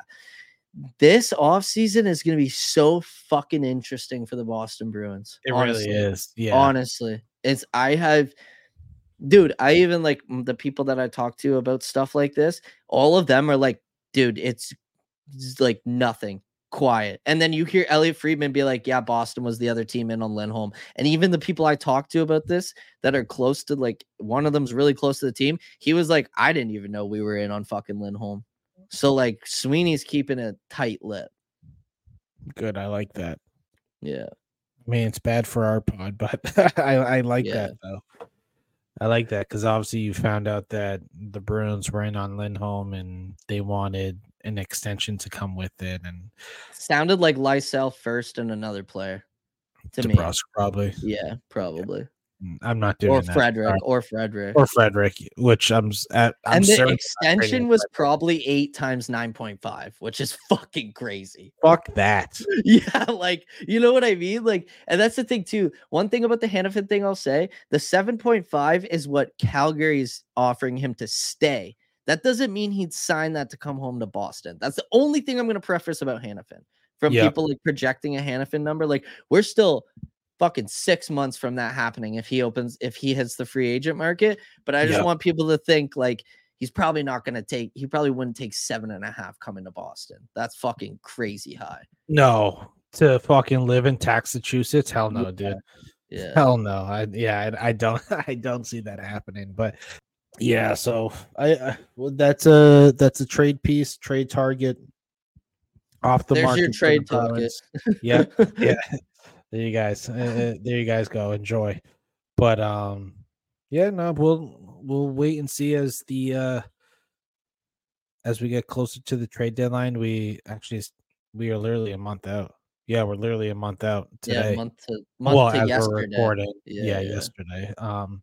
this offseason is gonna be so fucking interesting for the Boston Bruins. it honestly really is. Yeah. honestly it's i have dude i even like the people that i talk to about stuff like this all of them are like dude it's it's like nothing quiet and then you hear elliot friedman be like yeah boston was the other team in on lindholm and even the people i talk to about this that are close to like one of them's really close to the team he was like i didn't even know we were in on fucking lindholm so like sweeney's keeping a tight lip Good. I like that. yeah I mean, it's bad for our pod, [laughs] but I, I like Yeah. that though. I like that because obviously you found out that the Bruins were in on Lindholm and they wanted an extension to come with it, and sounded like Lysell first and another player to me probably. Yeah, probably. Mm, Mm, I'm not doing that. Or that. Frederic. Or Frederic. or Frederic, which I'm at. I'm and the certain it's not trading extension was Frederic. probably eight times 9.5, which is [laughs] fucking crazy. fuck that. [laughs] Yeah, like you know what I mean? Like, and that's the thing too. One thing about the Hanifin thing I'll say the 7.5 is what Calgary's offering him to stay. That doesn't mean he'd sign that to come home to Boston. That's the only thing I'm gonna preface about Hanifin. From Yep. people like projecting a Hanifin number, like we're still fucking six months from that happening if he opens if he hits the free agent market. But I just want people to think like he's probably not gonna take he probably wouldn't take seven and a half coming to Boston. That's fucking crazy high. No, to fucking live in Massachusetts, hell no, Yeah. dude. Yeah. Hell no. I yeah, I, I don't [laughs] I don't see that happening. But yeah, so I, well, that's a that's a trade piece, trade target off the There's market. your trade target. Yeah, yeah. [laughs] [laughs] There you guys. uh, uh, there you guys go. Enjoy. But um, yeah, no, we'll we'll wait and see as the uh as we get closer to the trade deadline. We actually we are literally a month out. Yeah, we're literally a month out today. Yeah, month to month well, to as we're recording. Yeah, Yeah, yeah. yesterday. Um,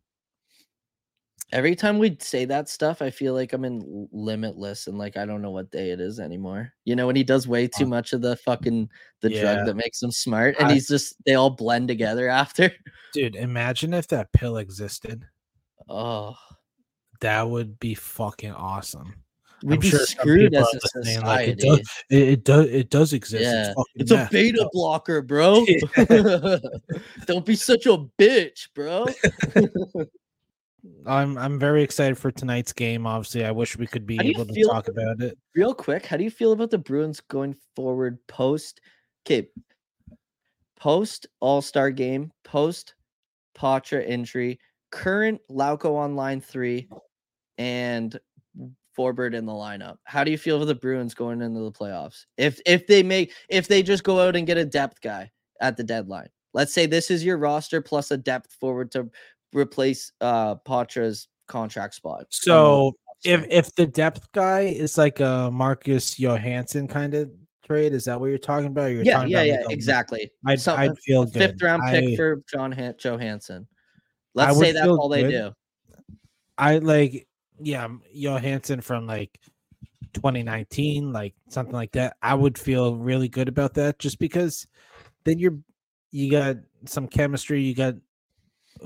Every time we say that stuff, I feel like I'm in Limitless and like I don't know what day it is anymore. You know, when he does way too much of the fucking the yeah. drug that makes him smart, and I- he's just they all blend together after. [laughs] dude, imagine if that pill existed. Oh, That would be fucking awesome. we'd I'm be sure screwed as a listening, like, society. it does it, it does it does exist. Yeah, fucking it's a beta blocker, bro. [laughs] [laughs] Don't be such a bitch, bro. I'm I'm very excited for tonight's game. Obviously, I wish we could be How do you able to talk about it. Real quick, how do you feel about the Bruins going forward post? Okay, post All Star game, post Poitras injury, current Lauko on line three, and Forbort in the lineup. How do you feel for the Bruins going into the playoffs? If if they make if they just go out and get a depth guy at the deadline, let's say this is your roster plus a depth forward to replace uh Poitras's contract spot. So if if the depth guy is like a Marcus Johansson kind of trade, is that what you're talking about? You're yeah, talking yeah, about yeah, exactly. I'd, Some- I'd feel good. fifth round pick I, for John Han- Johansson. Let's say that's all they do. I like yeah, Johansson from like 2019, like something like that. I would feel really good about that just because then you're you got some chemistry, you got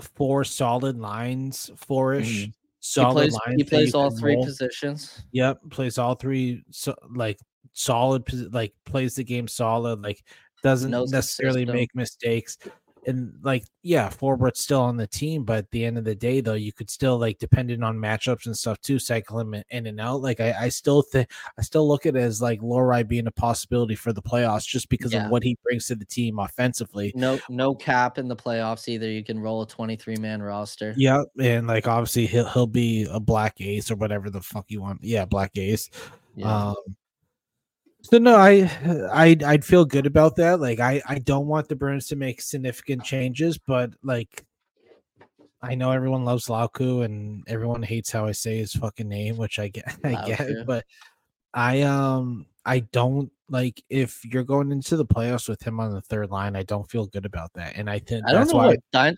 four solid lines, 4ish Mhm. He solid plays, lines. he plays all three roll. positions. Yep, plays all three so like solid like plays the game solid, like doesn't Knows necessarily make mistakes. And like yeah, forward's still on the team, but at the end of the day though, you could still like depending on matchups and stuff too, cycle him in- and out. Like I, I still think I still look at it as like Lohrei being a possibility for the playoffs just because Yeah. of what he brings to the team offensively. No, no cap in the playoffs either. You can roll a 23 man roster. Yeah, and like obviously he'll he'll be a black ace or whatever the fuck you want. Yeah, black ace. Yeah. Um, so no, I I'd I'd feel good about that. Like I I don't want the Bruins to make significant changes, but like I know everyone loves Lauko and everyone hates how I say his fucking name, which I get [laughs] I get, Lauko. but I um I don't like if you're going into the playoffs with him on the third line, I don't feel good about that. And I think I don't that's know why what Dyn-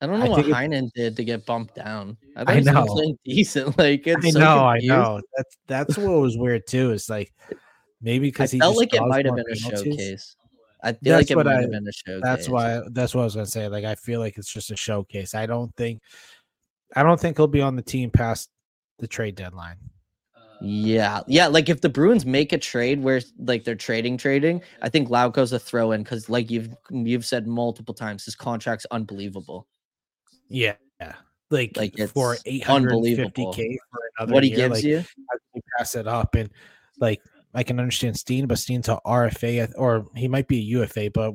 I don't I know what think it- Heinen did to get bumped down. I, I know. [laughs] decent. Like it's I so know, I know. That's that's what was weird too. Is like [laughs] maybe because he felt like it might have been a showcase. I feel That's like it might I- have been a showcase. That's why that's what I was gonna say. Like I feel like it's just a showcase. I don't think I don't think he'll be on the team past the trade deadline. Yeah, yeah. Like if the Bruins make a trade where like they're trading, trading, I think Lauko's a throw in because, like you've you've said multiple times, his contract's unbelievable. Yeah. Like, Like, for it's 850 unbelievable. k for another what he year, gives like, you, how you pass it up and like I can understand Steen, but Steen's a RFA or he might be a UFA, but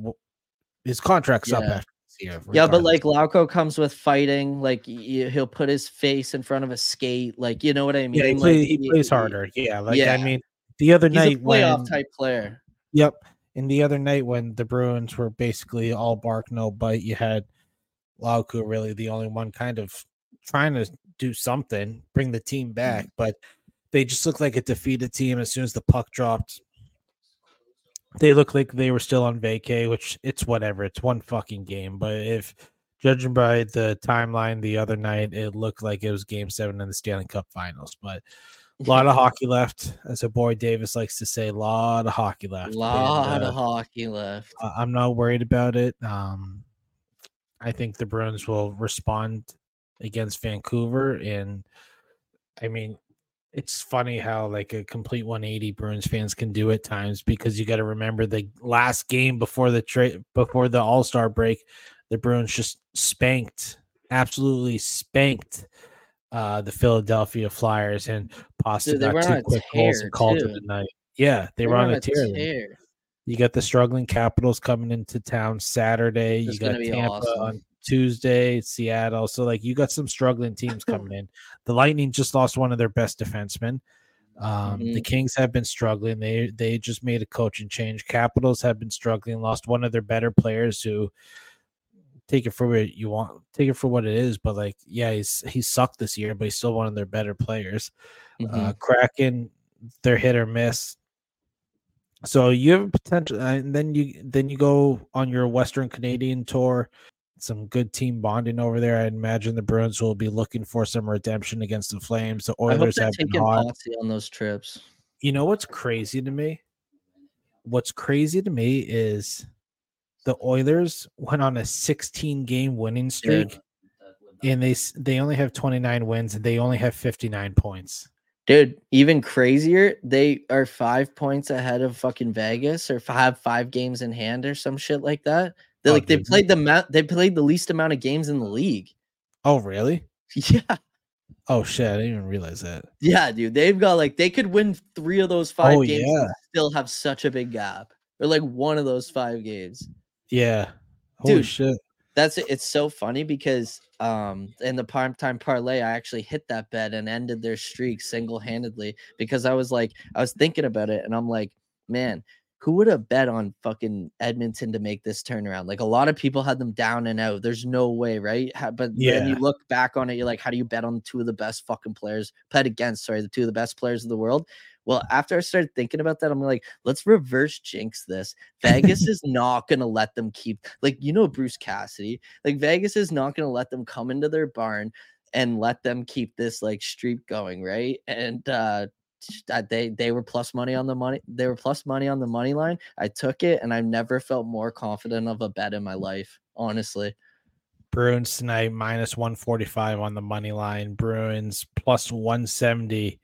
his contract's up Yeah. after this year. yeah. But like Lauko comes with fighting. Like he'll put his face in front of a skate. Like you know what I mean? yeah, he, Like, play, he plays y- harder. Yeah, like Yeah. I mean, the other He's a night playoff when type player. Yep. And the other night when the Bruins were basically all bark, no bite, you had Lauko really the only one kind of trying to do something, bring the team back, mm-hmm. but they just looked like a defeated team as soon as the puck dropped. They looked like they were still on vacay, which it's whatever. It's one fucking game. But if judging by the timeline the other night, it looked like it was game seven in the Stanley Cup finals. But a [laughs] lot of hockey left, as a boy Davis likes to say, a lot of hockey left. and, lot uh, of hockey left. I'm not worried about it. Um, I think the Bruins will respond against Vancouver, and I mean, it's funny how like a complete 180 Bruins fans can do at times because you got to remember the last game before the trade before the All Star break, the Bruins just spanked, absolutely spanked. Uh, the Philadelphia Flyers and Pasta they got two quick goals and called it a night. Yeah, they, were on a tear. tear. You got the struggling Capitals coming into town Saturday. It's you got Tampa awesome. on Tuesday, Seattle. So like you got some struggling teams [laughs] coming in. The Lightning just lost one of their best defensemen. Um, The Mhm. Kings have been struggling. They they just made a coaching change. Capitals have been struggling. Lost one of their better players who take it for what you want. Take it for what it is. But like, yeah, he's he sucked this year, but he's still one of their better players. Mhm. Uh, Kraken, they're hit or miss. So you have potential, uh, and then you then you go on your Western Canadian tour. Some good team bonding over there. I imagine the Bruins will be looking for some redemption against the Flames. The Oilers have been hot. On those trips. You know what's crazy to me? What's crazy to me is the Oilers went on a 16 game winning streak, and they they only have 29 wins and they only have 59 points. Dude, even crazier, they are five points ahead of fucking Vegas or have five games in hand or some shit like that. They Oh, like they played the ma- they played the least amount of games in the league. Oh, really? [laughs] Yeah. Oh shit! I didn't even realize that. Yeah, dude. They've got like they could win three of those five Oh, games yeah. and still have such a big gap. Or like one of those five games. Yeah. Holy Dude, shit! That's it's so funny because um in the prime time parlay I actually hit that bet and ended their streak single handedly because I was like I was thinking about it and I'm like man who would have bet on fucking Edmonton to make this turnaround? Like a lot of people had them down and out. There's no way, right? But then you look back on it, you're like, how do you bet on two of the best fucking players? Bet against, sorry, the two of the best players in the world. Well, after I started thinking about that, I'm like, let's reverse jinx this. Vegas [laughs] is not gonna let them keep like you know Bruce Cassidy. Like Vegas is not gonna let them come into their barn and let them keep this like streak going, right? And uh that they they were plus money on the money they were plus money on the money line i took it and i've never felt more confident of a bet in my life honestly Bruins tonight minus 145 on the money line. Bruins plus 170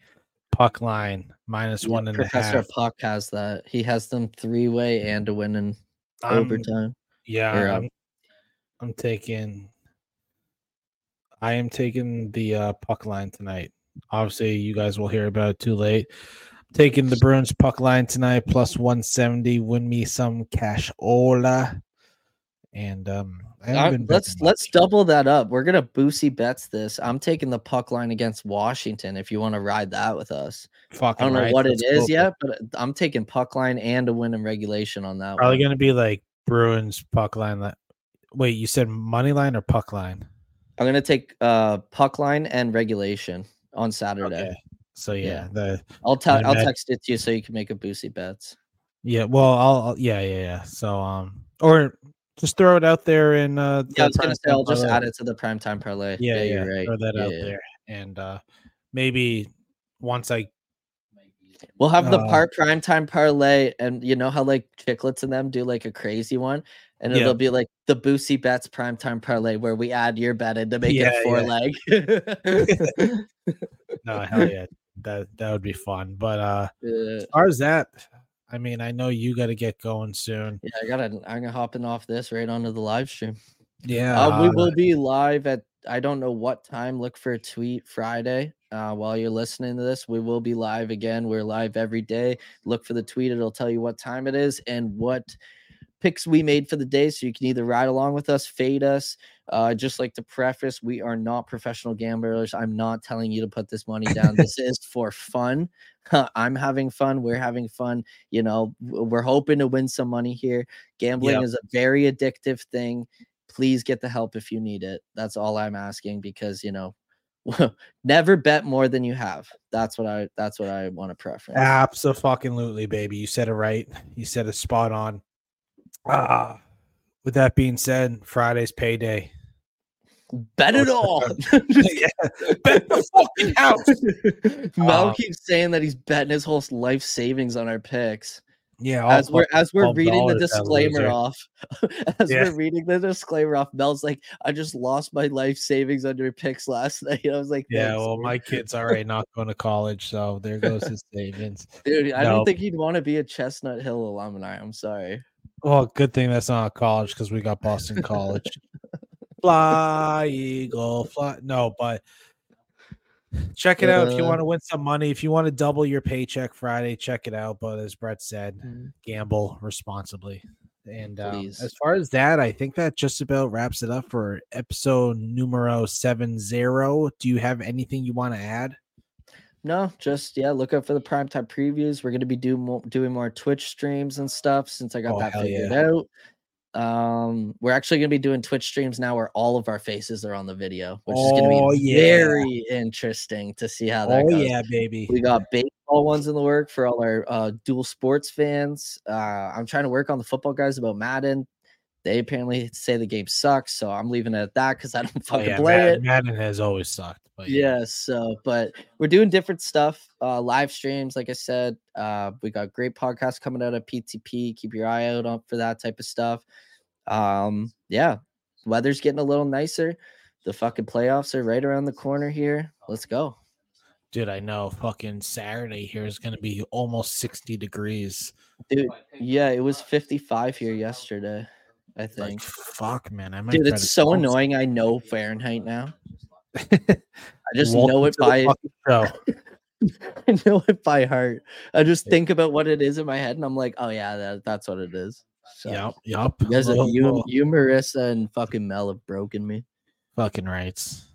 puck line minus Yeah, one and a professor half. puck has that he has them three-way and a win in I'm- overtime Yeah, or, uh, I'm, I'm taking. I am taking the uh, puck line tonight. Obviously, you guys will hear about it too late. taking the Bruins puck line tonight plus 170. Win me some cash. Ola. And um, I let's let's double that up. We're gonna boosty bets this. I'm taking the puck line against Washington. If you want to ride that with us, I don't know right, what it is yet, but I'm taking puck line and a win in regulation on that. Probably one. gonna be like Bruins puck line. That wait, you said money line or puck line? I'm gonna take uh puck line and regulation on Saturday. Okay. So yeah, Yeah. the I'll tell And I'll text it to you so you can make a boosty bets. yeah. Well, I'll, I'll yeah yeah yeah. So um, or just throw it out there in uh. Yeah, I was gonna say I'll just add it to the primetime parlay. Yeah, yeah, you're right. throw that Yeah, out yeah. there, and uh, maybe once I We'll have the Uh, part primetime parlay, and you know how like chiclets and them do like a crazy one, and Yeah. it'll be like the Boosy bets primetime parlay where we add your bet in to make Yeah, it a four yeah. leg. [laughs] no hell [laughs] yeah that that would be fun. But uh, Yeah. as far as that, I mean, I know you got to get going soon. Yeah, I gotta. I'm gonna hopping off this right onto the live stream. Yeah, Uh, we uh, will be live at I don't know what time. Look for a tweet Friday. Uh, while you're listening to this, we will be live again. We're live every day. Look for the tweet; it'll tell you what time it is and what picks we made for the day. So you can either ride along with us, fade us. Uh, just like to preface, we are not professional gamblers. I'm not telling you to put this money down. [laughs] this is for fun. I'm having fun. We're having fun. You know, we're hoping to win some money here. Gambling Yep. is a very addictive thing please get the help if you need it. That's all I'm asking because you know, [laughs] never bet more than you have. That's what I that's what I want to preference. Absolutely, baby. You said it right. You said it spot on. Ah, with that being said, Friday's payday. bet it all. [laughs] yeah, bet the fucking house. [laughs] Mel Uh, keeps saying that he's betting his whole life savings on our picks. Yeah, As we're as we're reading the disclaimer off, [laughs] as Yeah. we're reading the disclaimer off, Mel's like, I just lost my life savings on your picks last night. I was like, Yeah, well, dude." my kid's already not going to college, so there goes his savings. dude, I No. don't think he'd want to be a Chestnut Hill alumni. I'm sorry. Well, good thing that's not a college because we got Boston College. fly, eagle, fly. No, but check it out if you want to win some money. If you want to double your paycheck Friday, check it out. But as Brett said, gamble responsibly. And um, as far as that, I think that just about wraps it up for episode numero seven zero. Do you have anything you want to add? No, just yeah, look out for the primetime previews. We're gonna be doing more, doing more Twitch streams and stuff since I got Oh, that figured yeah. out. Um, we're actually gonna be doing Twitch streams now where all of our faces are on the video, which is gonna Oh, be yeah. very interesting to see how that Oh goes. yeah, baby. We got baseball ones in the work for all our uh, dual sports fans. Uh, I'm trying to work on the football guys about Madden. They apparently say the game sucks, so I'm leaving it at that because I don't Oh, fucking yeah, play Madden, it. Madden has always sucked. But yeah. Yeah, so but we're doing different stuff, uh live streams, like I said. Uh we got great podcasts coming out of PTP. Keep your eye out on for that type of stuff. Um, yeah, weather's getting a little nicer. The fucking playoffs are right around the corner here. Let's go. Dude, I know fucking Saturday here is going to be almost 60 degrees. Dude, yeah, it was 55 here yesterday, I Like, think. fuck, man. I might Dude, it's so annoying. I know Fahrenheit now. [laughs] I just know it by Show. [laughs] I know it by heart. I just think about what it is in my head, and I'm like, oh yeah, that, that's what it is. So, yep. You guys, have, you, you, Marissa, and fucking Mel have broken me. fucking rights.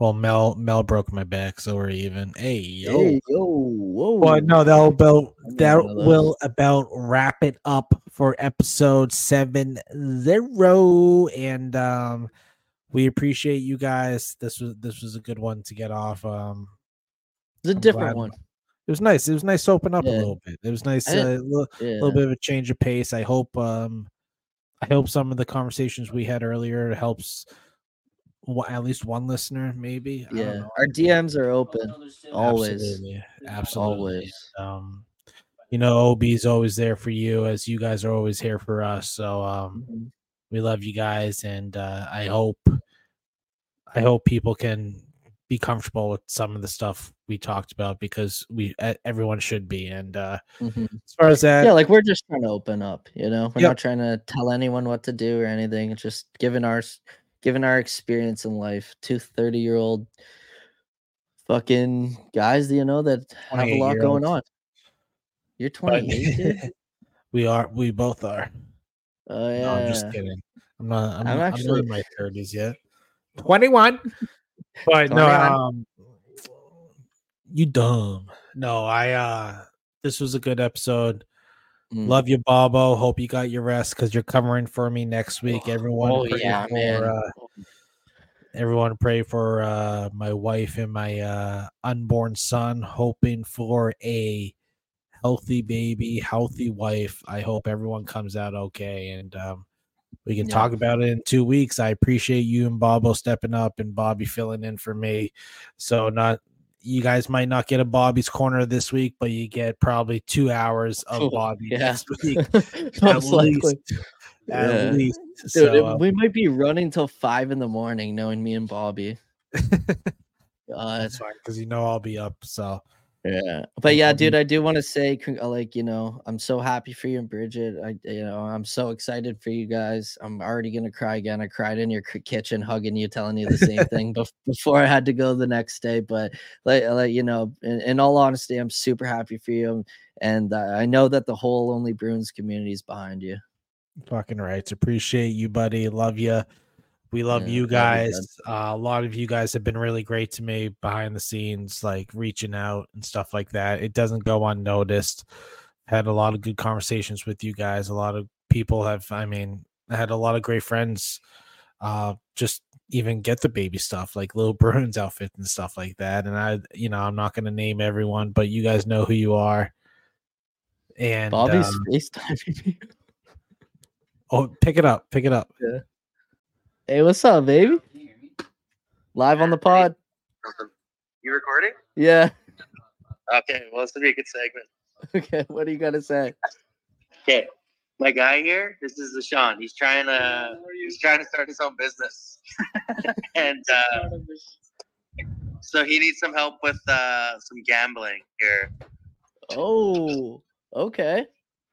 Well, Mel Mel broke my back, so we're even. Hey yo. Hey, yo, whoa. Well, no, they'll they'll that one of those. will about wrap it up for episode seven zero. And um, we appreciate you guys. This was this was a good one to get off. Um, It's a I'm different glad- one. it was nice. It was nice to open up a little bit. It was nice. a didn't- little, Yeah. little bit of a change of pace. I hope. Um, I hope some of the conversations we had earlier helps. At least one listener, maybe. Yeah. Our DMs are open. Always. Absolutely. Absolutely. Always. Um, you know, OB's always there for you, as you guys are always here for us. So, um, Mhm. we love you guys, and uh, I hope, I hope people can be comfortable with some of the stuff we talked about because we everyone should be. And uh, Mhm. as far as that, Yeah, like we're just trying to open up, you know. We're Yep. not trying to tell anyone what to do or anything. It's just giving our giving our experience in life. Two 30 year old fucking guys, do you know, that have a lot going on. You're but 28, dude. [laughs] we are, we both are. Oh yeah. No, I'm just kidding. I'm not. I'm, I'm I'm actually- not in my thirties yet. Twenty-one. But no, um, you dumb. No, I. uh This was a good episode. Mm. Love you, Bobo. Hope you got your rest because you're covering for me next week. Everyone, Oh, yeah, for, man. Uh, everyone, pray for uh my wife and my uh unborn son. Hoping for a healthy baby, healthy wife. I hope everyone comes out okay and um we can Yeah. talk about it in two weeks. I appreciate you and Bobo stepping up and Bobbie filling in for me. So not you guys might not get a Bobbie's corner this week, but you get probably two hours of Oh, [laughs] Bobbie yeah. next [laughs] week. Most at likely. least. At Yeah. least. Dude, so, it- uh, we might be running till five in the morning, knowing me and Bobbie. [laughs] God. that's fine because you know I'll be up. So Yeah, but yeah, dude, I do want to say, uh, like, you know, I'm so happy for you and Bridget. I, you know, I'm so excited for you guys. I'm already gonna cry again. I cried in your kitchen, hugging you, telling you the same [laughs] thing before I had to go the next day. But like, like you know, in, in all honesty, I'm super happy for you, and uh, I know that the whole Only Bruins community is behind you. fucking rights. Appreciate you, buddy. Love you. We love Yeah, you guys. uh, a lot of you guys have been really great to me behind the scenes, like reaching out and stuff like that. It doesn't go unnoticed. Had a lot of good conversations with you guys. A lot of people have, I mean, I had a lot of great friends. Uh, just even get the baby stuff like Lil Bruins [laughs] outfit and stuff like that. And I, you know, I'm not going to name everyone, but you guys know who you are. And Bobbie's um, FaceTiming [laughs] oh, pick it up, pick it up. Hey, what's up, baby? Live on the pod. You recording? Yeah. Okay, well, this will be a good segment. [laughs] Okay. What do you got to say? Okay, my guy here, this is the Sean. He's trying to he's trying to start his own business, [laughs] and uh, so he needs some help with uh, some gambling here. Oh, okay.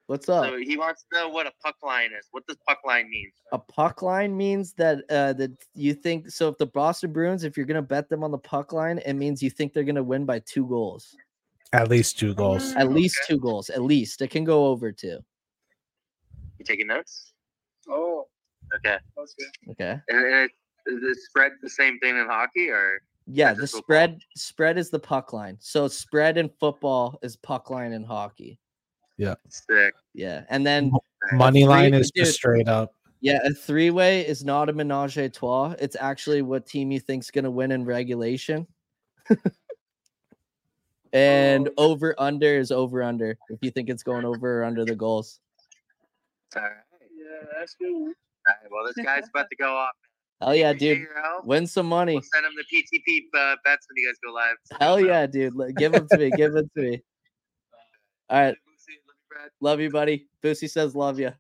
What's up? So he wants to know what a puck line is. What does puck line mean? A puck line means that uh that you think so if the Boston Bruins, if you're gonna bet them on the puck line, it means you think they're gonna win by two goals. At least two goals. At least Okay. two goals. At least. It can go over two. You taking notes? Oh, okay. That's good. Okay. And, and it, is the spread the same thing in hockey, or Yeah, the just football. spread spread is the puck line. So spread in football is puck line in hockey. Sick? Yeah. And then Money three- line is dude. just straight up. Yeah, a three way is not a menage a trois. It's actually what team you think's gonna win in regulation. [laughs] and over under is over under if you think it's going over or under the goals. All right. Yeah, that's good. All right. Well, this guy's about to go off. [laughs] Hell yeah, dude. Win some money. We'll send him the PTP uh, bets when you guys go live. Hell yeah, dude. Give them to me. Give them to me. All right. Love you, Brad. Love you, buddy. Boosy says love you.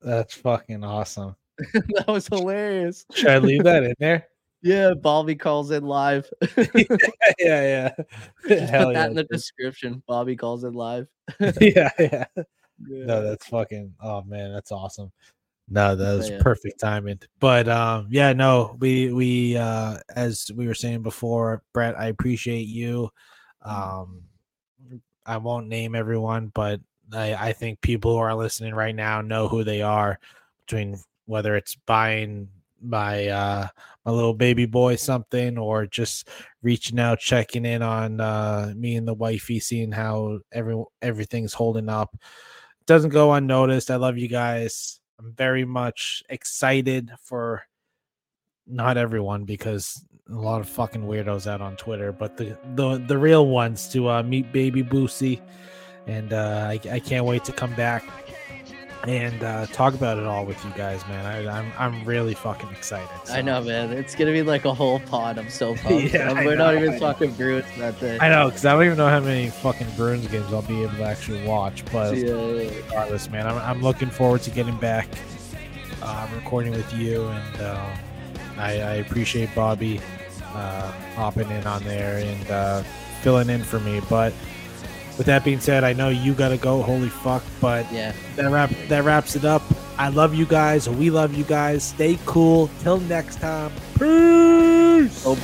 That's fucking awesome. [laughs] that was hilarious. Should I leave that in there? [laughs] Yeah, Bobbie calls in live. [laughs] Yeah, yeah. put Hell that yeah. in the description. Bobbie calls in live. yeah, yeah. Yeah. No, that's fucking oh man, that's awesome. No, that was yeah. perfect timing. But um yeah, no, we we uh as we were saying before, Brett, I appreciate you. Um I won't name everyone, but I, I think people who are listening right now know who they are between whether it's buying my uh my little baby boy something or just reaching out checking in on uh me and the wifey seeing how every everything's holding up. Doesn't go unnoticed. I love you guys. I'm very much excited for not everyone because a lot of fucking weirdos out on twitter but the the, the real ones to uh meet baby Boosy and uh I, I can't wait to come back and uh, talk about it all with you guys, man. I, I'm I'm really fucking excited. I know, man. It's gonna be like a whole pod. I'm so [laughs] pumped. Yeah, We're not know, even I know. talking Bruins that day. I know, because I don't even know how many fucking Bruins games I'll be able to actually watch. But Yeah. regardless, man, I'm, I'm looking forward to getting back, uh, recording with you, and um, I, I appreciate Bobbie uh, hopping in on there and uh, filling in for me. But with that being said, I know you gotta go. Holy fuck! But Yeah. that wrap that wraps it up. I love you guys. We love you guys. Stay cool. Till next time. Peace. Oh,